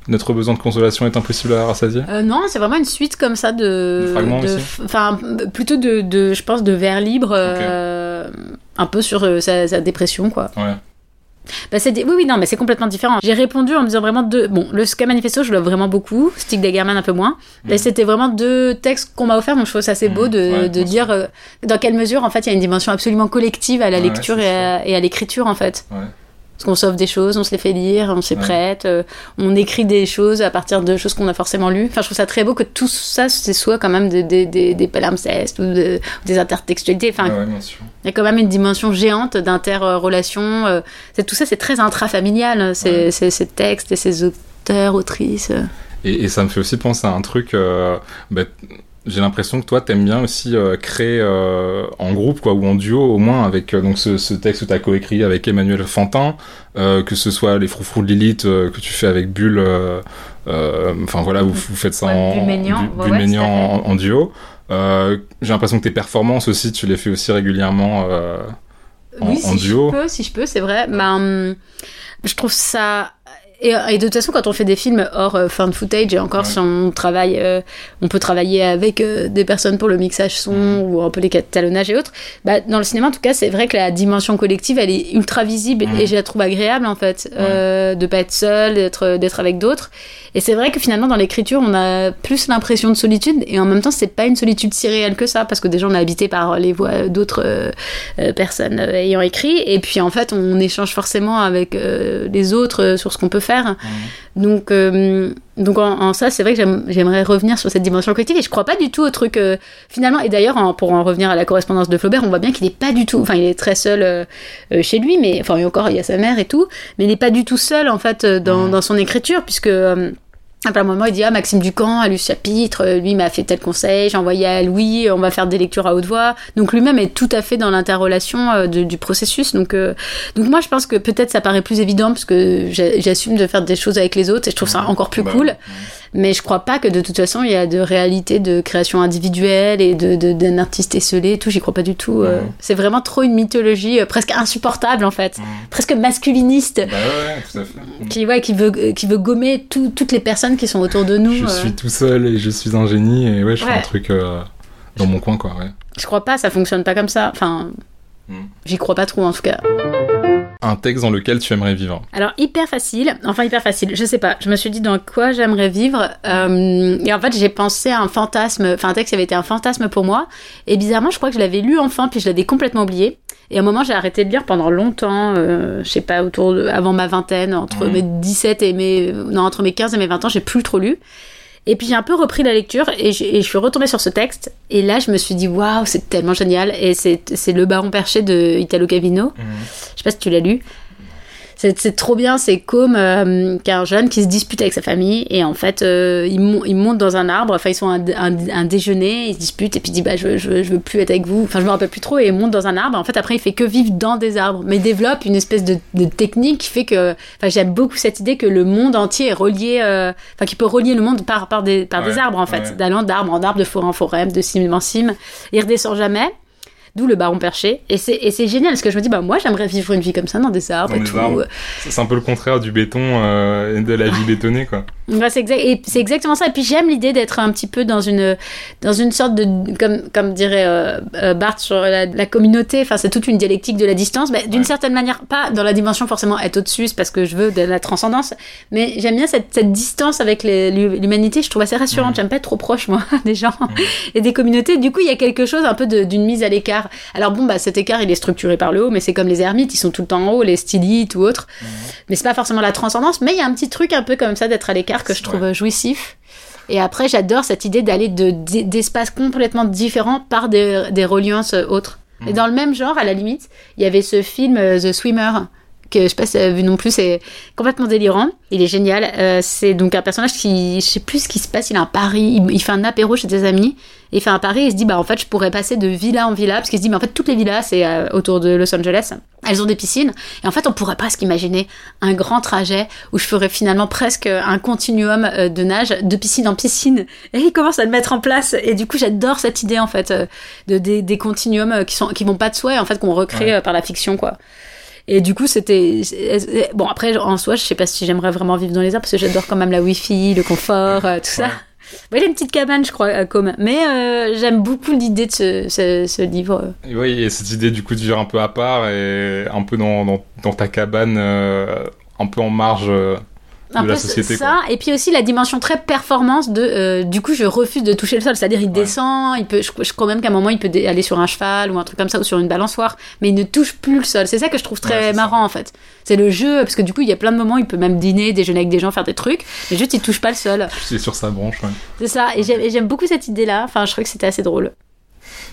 notre besoin de consolation est impossible à rassasier? Euh, non, c'est vraiment une suite comme ça de. Enfin, plutôt de, de, je pense, de vers libres, euh, un peu sur euh, sa, sa dépression, quoi. Ouais. Bah, des- Oui, oui, non, mais c'est complètement différent. J'ai répondu en me disant vraiment deux. Bon, le Scum Manifesto, je l'aime vraiment beaucoup. Stick Dagerman, un peu moins. Mhm. Et c'était vraiment deux textes qu'on m'a offerts, donc je trouve ça assez beau Mhm. de, Ouais, de dire euh, dans quelle mesure, en fait, il y a une dimension absolument collective à la Ouais, lecture et à, et à l'écriture, en fait. Ouais. Parce qu'on s'offre des choses, on se les fait lire, on s'y Ouais. prête, euh, on écrit des choses à partir de choses qu'on a forcément lues. Enfin, je trouve ça très beau que tout ça, soit quand même des, des, des, des palimpsestes ou de- des intertextualités. Enfin, ouais, il y a quand même une dimension géante d'interrelation. euh, c'est- tout ça, c'est très intrafamilial, ces, Ouais. ces, ces textes et ces auteurs, autrices. Et, et ça me fait aussi penser à un truc. euh, bah, j'ai l'impression que toi, t'aimes bien aussi euh, créer euh, en groupe, quoi, ou en duo, au moins, avec euh, donc ce, ce texte que t'as coécrit avec Emmanuel Fantin, que ce soit les froufrous de Lilith que tu fais avec Bulle. Enfin voilà, vous, vous faites ça Ouais, en, Bu- ouais, ouais, duo. J'ai l'impression que tes performances aussi, tu les fais aussi régulièrement. En- oui, en si duo. je peux, si je peux, c'est vrai. Ben, hum, je trouve ça Et, et de toute façon, quand on fait des films hors euh, fin de footage, et encore Ouais. si on travaille, euh, on peut travailler avec euh, des personnes pour le mixage son ou un peu les catalonnages et autres. Bah, dans le cinéma, en tout cas, c'est vrai que la dimension collective, elle est ultra visible et je la trouve agréable en fait, euh, de pas être seul, d'être d'être avec d'autres. Et c'est vrai que finalement, dans l'écriture, on a plus l'impression de solitude et en même temps, c'est pas une solitude si réelle que ça parce que déjà, on est habité par les voix d'autres euh, euh, personnes euh, ayant écrit et puis en fait, on échange forcément avec euh, les autres euh, sur ce qu'on peut faire. Donc, euh, donc en, en ça, c'est vrai que j'aime- j'aimerais revenir sur cette dimension collective et je crois pas du tout au truc euh, finalement. Et d'ailleurs, pour en revenir à la correspondance de Flaubert, on voit bien qu'il est pas du tout. Enfin, il est très seul euh, chez lui, mais enfin, encore, il y a sa mère et tout, mais il n'est pas du tout seul en fait dans, dans son écriture puisque. Euh, à un moment, il dit Ah, Maxime Ducamp a lu ce chapitre, euh, lui m'a fait tel conseil, j'ai envoyé à Louis, on va faire des lectures à haute voix. Donc lui-même est tout à fait dans l'interrelation euh, du processus. Donc, euh, donc moi, je pense que peut-être ça paraît plus évident parce que j'a- j'assume de faire des choses avec les autres et je trouve ça encore plus Bah, cool. ouais. Mais je crois pas que de toute façon il y a de réalité de création individuelle et de de- d'un artiste esselé et tout. J'y crois pas du tout. euh. C'est vraiment trop une mythologie euh, presque insupportable en fait, presque masculiniste, Bah ouais, tout à fait. qui ouais qui veut qui veut gommer tout- toutes les personnes qui sont autour de nous. Je euh. suis tout seul et je suis un génie et ouais, je fais un truc euh, dans mon coin, quoi, ouais. Je crois pas, ça fonctionne pas comme ça. Enfin, Mhm. j'y crois pas trop en tout cas. Un texte dans lequel tu aimerais vivre. Alors hyper facile, enfin hyper facile, je sais pas, je me suis dit dans quoi j'aimerais vivre? Euh, et en fait j'ai pensé à un fantasme, enfin un texte qui avait été un fantasme pour moi. Et bizarrement je crois que je l'avais lu enfant puis je l'avais complètement oublié. Et à un moment j'ai arrêté de lire pendant longtemps, euh, je sais pas autour de, avant ma vingtaine, entre Mhm. mes 17 et mes non entre mes 15 et mes 20 ans j'ai plus trop lu et puis j'ai un peu repris la lecture et, je suis retombée sur ce texte. Et là je me suis dit waouh c'est tellement génial. Et c'est c'est le Baron perché de Italo Calvino je sais pas si tu l'as lu. C'est c'est trop bien, c'est comme euh, qu'un jeune qui se dispute avec sa famille et en fait euh, il, mon- il monte dans un arbre, enfin ils sont à un, un- un déjeuner, ils se disputent et puis il dit bah je, veux- je, veux- je veux plus être avec vous, enfin je me rappelle plus trop et il monte dans un arbre. En fait après il fait que vivre dans des arbres, mais il développe une espèce de, de technique qui fait que, enfin j'aime beaucoup cette idée que le monde entier est relié, euh, enfin qui peut relier le monde par par des par des arbres en fait, ouais. d'allant d'arbre en arbre, de forêt en forêt, de cime en cime. Il redescend jamais. D'où le baron perché. Et c'est, et c'est génial parce que je me dis, bah moi j'aimerais vivre une vie comme ça dans des arbres et tout. arbres. C'est un peu le contraire du béton euh, et de la vie bétonnée, quoi. Ouais, c'est, exact, et c'est exactement ça. Et puis j'aime l'idée d'être un petit peu dans une, dans une sorte de, comme, comme dirait euh, euh, Barthes sur la, la communauté, enfin c'est toute une dialectique de la distance, mais d'une Ouais. certaine manière, pas dans la dimension forcément être au-dessus, parce que je veux de la transcendance, mais j'aime bien cette, cette distance avec l'humanité, je trouve assez rassurante. Mhm. J'aime pas être trop proche, moi, <laughs> des gens et des communautés. Du coup, il y a quelque chose un peu d'une mise à l'écart. Alors bon, bah cet écart, il est structuré par le haut, mais c'est comme les ermites, ils sont tout le temps en haut, les stylites ou autres. Mais c'est pas forcément la transcendance, mais il y a un petit truc un peu comme ça d'être à l'écart que je trouve Ouais. jouissif. Et après, j'adore cette idée d'aller de, d'espaces complètement différents par des, des reliances euh, autres. Et Mhm. dans le même genre, à la limite, il y avait ce film euh, The Swimmer que je sais pas si tu as vu non plus, c'est complètement délirant. Il est génial. Euh, c'est donc un personnage qui, je sais plus ce qui se passe, il a un pari, il, il fait un apéro chez des amis, et il fait un pari, il se dit, bah en fait, je pourrais passer de villa en villa, parce qu'il se dit, mais en fait, toutes les villas, c'est euh, autour de Los Angeles, elles ont des piscines, et en fait, on pourrait presque imaginer un grand trajet où je ferais finalement presque un continuum euh, de nage, de piscine en piscine, et il commence à le mettre en place, et du coup, j'adore cette idée, en fait, euh, de, des, des continuums qui, sont, qui vont pas de soi, et en fait, qu'on recrée Ouais. par la fiction, quoi. Et du coup, c'était. Bon, après, en soi, je sais pas si j'aimerais vraiment vivre dans les arbres, parce que j'adore quand même la wifi, le confort, tout ça. Bon, il a une petite cabane, je crois, à Com. Mais euh, j'aime beaucoup l'idée de ce, ce, livre. Et y a cette idée du coup de vivre un peu à part et un peu dans, dans, ta cabane, euh, un peu en marge de Un la peu société. ça, et puis aussi la dimension très performance de. euh, du coup, je refuse de toucher le sol, c'est-à-dire il Ouais. descend, il peut, je, je crois même qu'à un moment il peut aller sur un cheval ou un truc comme ça ou sur une balançoire, mais il ne touche plus le sol. C'est ça que je trouve Ouais, très ça. marrant en fait. C'est le jeu, parce que du coup il y a plein de moments, il peut même dîner, déjeuner avec des gens, faire des trucs, mais juste il touche pas le sol. C'est sur sa branche, ouais. C'est ça, et j'aime beaucoup cette idée-là. Enfin, je trouve que c'était assez drôle.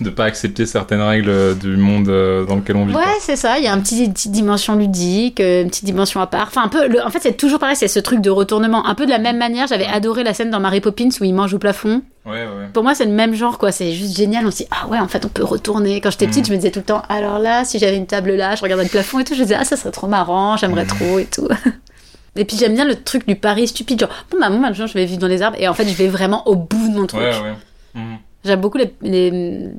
De pas accepter certaines règles euh, du monde euh, dans lequel on vit. Ouais, c'est ça. Il y a une petite dimension ludique, euh, une petite dimension à part. Enfin, un peu. le- en fait, c'est toujours pareil. C'est ce truc de retournement. Un peu de la même manière. J'avais adoré la scène dans Mary Poppins où il mange au plafond. Ouais, ouais. Pour moi, c'est le même genre, quoi. C'est juste génial. On se dit, ah ouais, en fait, on peut retourner. Quand j'étais petite, Mm. je me disais tout le temps, alors là, si j'avais une table là, je regardais le plafond et tout, je me disais, ah, ça serait trop marrant, j'aimerais Mm. trop et tout. <laughs> Et puis j'aime bien le truc du pari stupide, genre, bon, bah, moi, maintenant, je vais vivre dans les arbres. Et en fait, je vais vraiment au bout de mon truc. Ouais, ouais. Mhm. J'aime beaucoup les, les,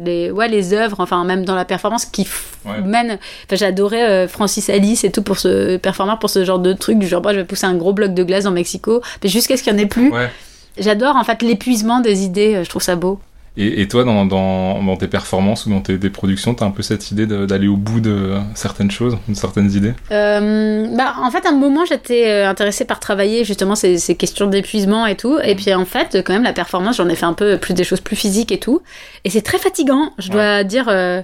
les, ouais, les œuvres, enfin même dans la performance qui Ouais. mènent. Enfin, j'adorais euh, Francis Alice et tout pour ce performeur pour ce genre de truc du genre moi je vais pousser un gros bloc de glace en Mexico, mais jusqu'à ce qu'il n'y en ait plus. Ouais. J'adore en fait l'épuisement des idées. euh, Je trouve ça beau. Et, et toi, dans, dans, dans tes performances ou dans tes, tes productions, t'as un peu cette idée d'aller au bout de certaines choses, de certaines idées? Euh, bah, en fait, à un moment, j'étais euh, intéressée par travailler justement ces, ces questions d'épuisement et tout. Et puis, en fait, quand même, la performance, j'en ai fait un peu plus des choses plus physiques et tout. Et c'est très fatigant, je dois dire. euh,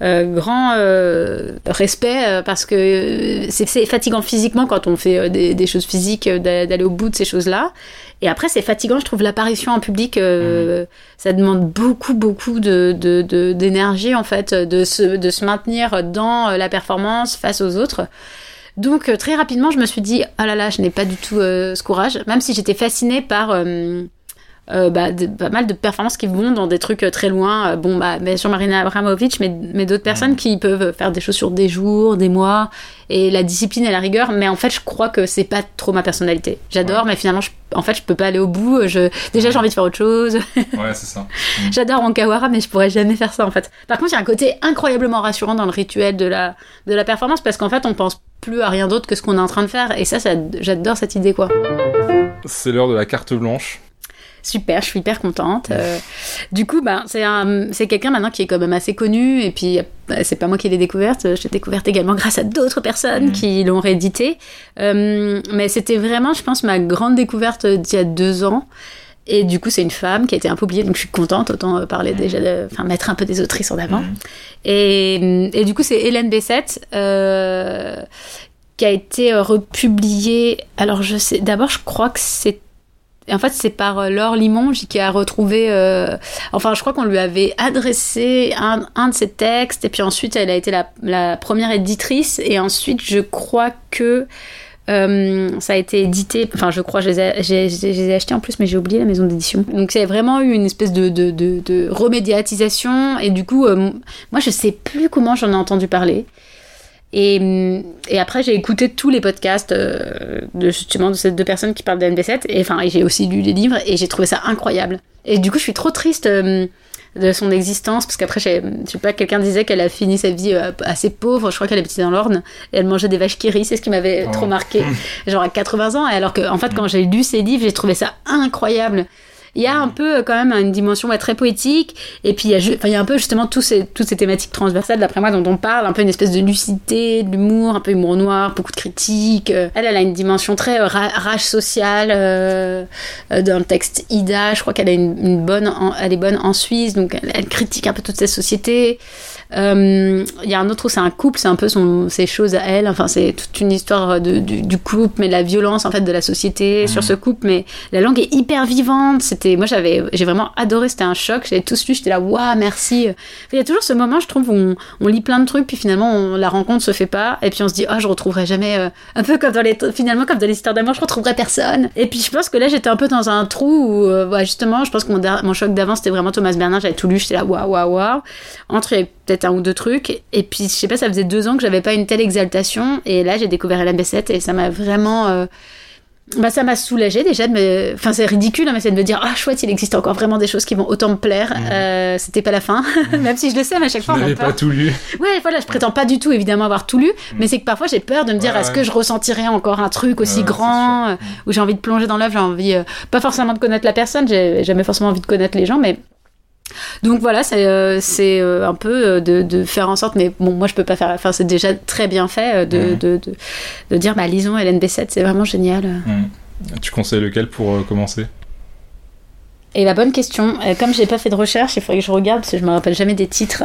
grand euh, respect euh, parce que euh, c'est fatigant physiquement quand on fait euh, des, des choses physiques euh, d'a- d'aller au bout de ces choses-là. Et après c'est fatigant je trouve l'apparition en public euh, ça demande beaucoup beaucoup de de- de- d'énergie en fait de se de se maintenir dans euh, la performance face aux autres. Donc euh, très rapidement, je me suis dit, ah là là, je n'ai pas du tout euh, ce courage, même si j'étais fascinée par euh, euh, bah, de- pas mal de performances qui vont dans des trucs euh, très loin. Euh, bon, bah, bien sûr Marina Abramovic, mais, mais d'autres personnes qui peuvent faire des choses sur des jours, des mois, et la discipline et la rigueur. Mais en fait, je crois que c'est pas trop ma personnalité. J'adore, mais finalement, je, en fait, je peux pas aller au bout. Je, déjà, j'ai envie de faire autre chose. <laughs> Ouais, c'est ça. J'adore Ankawara, mais je pourrais jamais faire ça en fait. Par contre, il y a un côté incroyablement rassurant dans le rituel de la, de la performance parce qu'en fait, on pense plus à rien d'autre que ce qu'on est en train de faire. Et ça, ça j'adore cette idée quoi. C'est l'heure de la carte blanche. Super, je suis hyper contente. Euh, du coup, bah, c'est un, c'est quelqu'un maintenant qui est quand même assez connu. Et puis, euh, c'est pas moi qui l'ai découverte. Je l'ai découverte également grâce à d'autres personnes qui l'ont réédité. Euh, mais c'était vraiment, je pense, ma grande découverte d'il y a deux ans. Et du coup, c'est une femme qui a été un peu oubliée, donc je suis contente, autant euh, parler déjà, de, enfin mettre un peu des autrices en avant. Et, et du coup, c'est Hélène Bessette euh, qui a été euh, republiée. Alors, je sais, d'abord, je crois que c'est en fait, c'est par euh, Laure Limonge qui a retrouvé. euh, enfin, je crois qu'on lui avait adressé un, un de ses textes, et puis ensuite, elle a été la, la première éditrice, et ensuite, je crois que. euh, ça a été édité, enfin je crois, je les ai, j'ai- j'ai- achetés en plus, mais j'ai oublié la maison d'édition. Donc c'est vraiment eu une espèce de, de, de, de remédiatisation, et du coup, moi je sais plus comment j'en ai entendu parler. Et, hum, et après, j'ai écouté tous les podcasts euh, de justement de ces deux personnes qui parlent de NB7. Et enfin, j'ai aussi lu les livres et j'ai trouvé ça incroyable. Et du coup, je suis trop triste euh, de son existence parce qu'après, je sais pas, quelqu'un disait qu'elle a fini sa vie euh, assez pauvre. Je crois qu'elle habitait dans l'Orne et elle mangeait des vaches qui. C'est ce qui m'avait Oh. trop marqué. <laughs> Genre à 80 ans. Et alors que, en fait, quand j'ai lu ses livres, j'ai trouvé ça incroyable. Il y a un peu euh, quand même une dimension très poétique, et puis il y a, un peu justement ces, toutes ces thématiques transversales, d'après moi, dont on parle, un peu une espèce de lucidité, de l'humour, un peu humour noir, beaucoup de critiques. Euh, Elle, a une dimension très euh, ra- rage sociale dans le texte Ida. Je crois qu'elle une, bonne, elle est bonne en Suisse, donc elle, elle critique un peu toute cette société. Euh, Il y a un autre où c'est un couple, c'est un peu son, ses choses à elle. Enfin, c'est toute une histoire de, du, du couple, mais de la violence en fait de la société sur ce couple. Mais la langue est hyper vivante. C'était, moi j'avais, j'ai vraiment adoré. C'était un choc. J'avais tous lu. J'étais là, waouh, merci. Il y a toujours ce moment, je trouve, où on, on lit plein de trucs, puis finalement on, la rencontre se fait pas, et puis on se dit, ah, je retrouverai jamais. euh, un peu comme dans les, finalement comme dans les histoires d'amour, je retrouverai personne. Et puis je pense que là j'étais un peu dans un trou où, euh, justement, je pense que mon, choc d'avant c'était vraiment Thomas Bernard. J'avais tout lu. J'étais là, waouh, waouh, waouh. Entre peut-être un ou deux trucs. Et puis, je sais pas, ça faisait deux ans que j'avais pas une telle exaltation. Et là, j'ai découvert Hélène Bessette et ça m'a vraiment. euh, Bah, ça m'a soulagée déjà de me. Enfin, c'est ridicule, hein, mais c'est de me dire, ah, chouette, il existe encore vraiment des choses qui vont autant me plaire. Euh, C'était pas la fin. <laughs> Même si je le sais, mais à chaque Je fois, a n'avais pas tout lu. Ouais, voilà, je prétends pas du tout évidemment avoir tout lu, mais c'est que parfois j'ai peur de me dire Ouais, est-ce ouais. que je ressentirais encore un truc aussi Ouais, grand euh, où j'ai envie de plonger dans l'œuvre, j'ai envie euh, pas forcément de connaître la personne, j'ai jamais forcément envie de connaître les gens, mais donc voilà, c'est euh, euh, un peu euh, de, de faire en sorte, mais bon, moi je peux pas faire, enfin c'est déjà très bien fait euh, de, de, de, dire bah lisons Hélène Bessette, c'est vraiment génial. Hmm. Tu conseilles lequel pour euh, commencer? Et la bonne question, comme j'ai pas fait de recherche, il faudrait que je regarde parce que je me rappelle jamais des titres.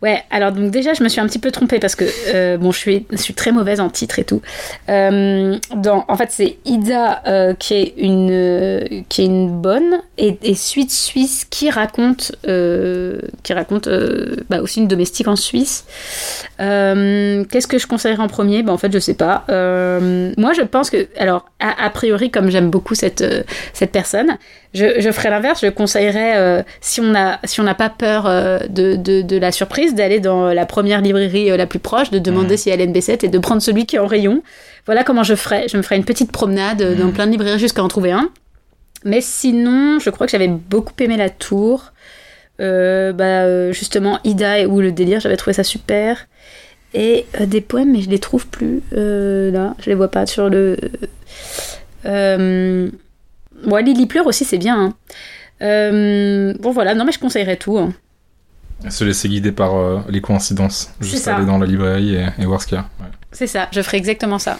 Ouais, alors donc déjà je me suis un petit peu trompée parce que euh, bon je suis, très mauvaise en titre et tout. Euh, en fait c'est Ida euh, qui est une qui est une bonne et, suite suisse qui raconte qui raconte bah, aussi une domestique en Suisse. Qu'est-ce que je conseillerais en premier? Bah, en fait je sais pas. Moi je pense que alors a, a priori comme j'aime beaucoup cette cette personne, je, je ferais l'inverse. Je conseillerais, euh, si on si n'a pas peur euh, de, de, de la surprise, d'aller dans la première librairie euh, la plus proche, de demander Mhm. si elle a NB7 et de prendre celui qui est en rayon. Voilà comment je ferais. Je me ferais une petite promenade dans Mhm. plein de librairies jusqu'à en trouver un. mais sinon, je crois que j'avais beaucoup aimé La Tour. Euh, bah, justement, Ida ou Le Délire, j'avais trouvé ça super. Et des poèmes, mais je les trouve plus là, je les vois pas sur le. Ouais, Lily pleure aussi, c'est bien. Hein. bon voilà, non mais je conseillerais tout. Hein. Se laisser guider par les coïncidences. Juste aller dans la librairie et, voir ce qu'il y a. C'est ça, je ferai exactement ça.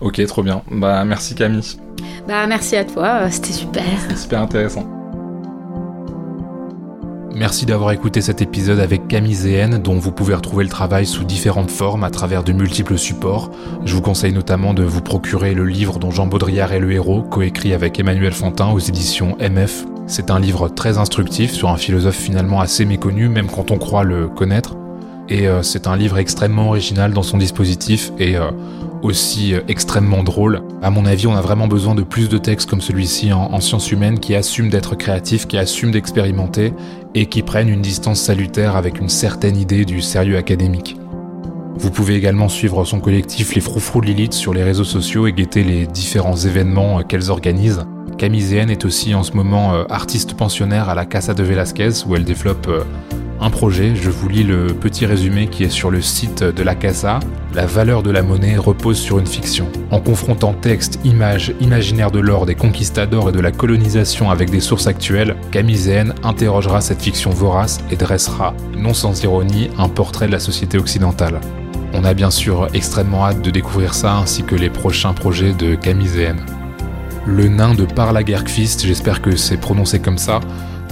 Ok, trop bien. Bah merci Camille. Bah merci à toi, euh, c'était super. super intéressant. Merci d'avoir écouté cet épisode avec Camille Zéhen, dont vous pouvez retrouver le travail sous différentes formes à travers de multiples supports. Je vous conseille notamment de vous procurer le livre dont Jean Baudrillard est le héros, coécrit avec Emmanuel Fantin aux éditions MF. C'est un livre très instructif sur un philosophe finalement assez méconnu, même quand on croit le connaître. Et euh, c'est un livre extrêmement original dans son dispositif et euh, aussi euh, extrêmement drôle. À mon avis, on a vraiment besoin de plus de textes comme celui-ci en, sciences humaines qui assument d'être créatifs, qui assument d'expérimenter et qui prennent une distance salutaire avec une certaine idée du sérieux académique. Vous pouvez également suivre son collectif Les Froufrous de Lilith sur les réseaux sociaux et guetter les différents événements qu'elles organisent. Camille est aussi en ce moment artiste pensionnaire à la Casa de Velasquez où elle développe un projet, je vous lis le petit résumé qui est sur le site de la CASA. La valeur de la monnaie repose sur une fiction. En confrontant texte, images, imaginaire de l'or, des conquistadors et de la colonisation avec des sources actuelles, Camille interrogera cette fiction vorace et dressera, non sans ironie, un portrait de la société occidentale. On a bien sûr extrêmement hâte de découvrir ça ainsi que les prochains projets de Camille Le nain de Parlagerkvist, j'espère que c'est prononcé comme ça,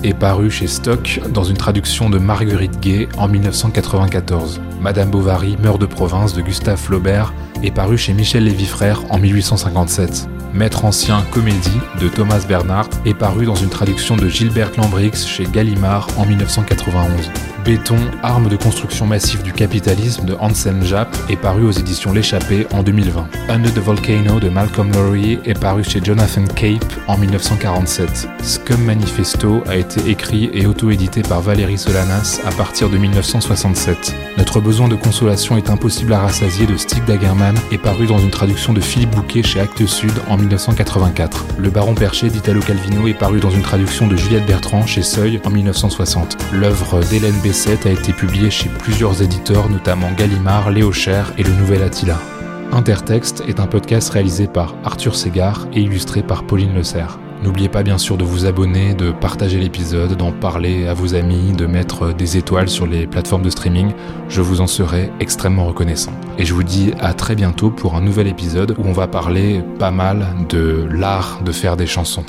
est paru chez Stock dans une traduction de Marguerite Gay en 1994. Madame Bovary meurt de province de Gustave Flaubert est paru chez Michel Lévy-Frère en 1857. Maître ancien comédie de Thomas Bernhardt est paru dans une traduction de Gilbert Lambrix chez Gallimard en 1991. Béton, arme de construction massive du capitalisme de Hansen Japp est paru aux éditions L'échappée en 2020. Under the Volcano de Malcolm Lowry est paru chez Jonathan Cape en 1947. Scum Manifesto a été écrit et auto-édité par Valérie Solanas à partir de 1967. Notre besoin de consolation est impossible à rassasier de Stig Dagerman est paru dans une traduction de Philippe Bouquet chez Actes Sud en 1984. Le Baron Perché d'Italo Calvino est paru dans une traduction de Juliette Bertrand chez Seuil en 1960. L'œuvre d'Hélène B a été publié chez plusieurs éditeurs, notamment Gallimard, Léo Cher et le Nouvel Attila. Intertexte est un podcast réalisé par Arthur Ségard et illustré par Pauline Le Serre. N'oubliez pas bien sûr de vous abonner, de partager l'épisode, d'en parler à vos amis, de mettre des étoiles sur les plateformes de streaming. Je vous en serai extrêmement reconnaissant. Et je vous dis à très bientôt pour un nouvel épisode où on va parler pas mal de l'art de faire des chansons.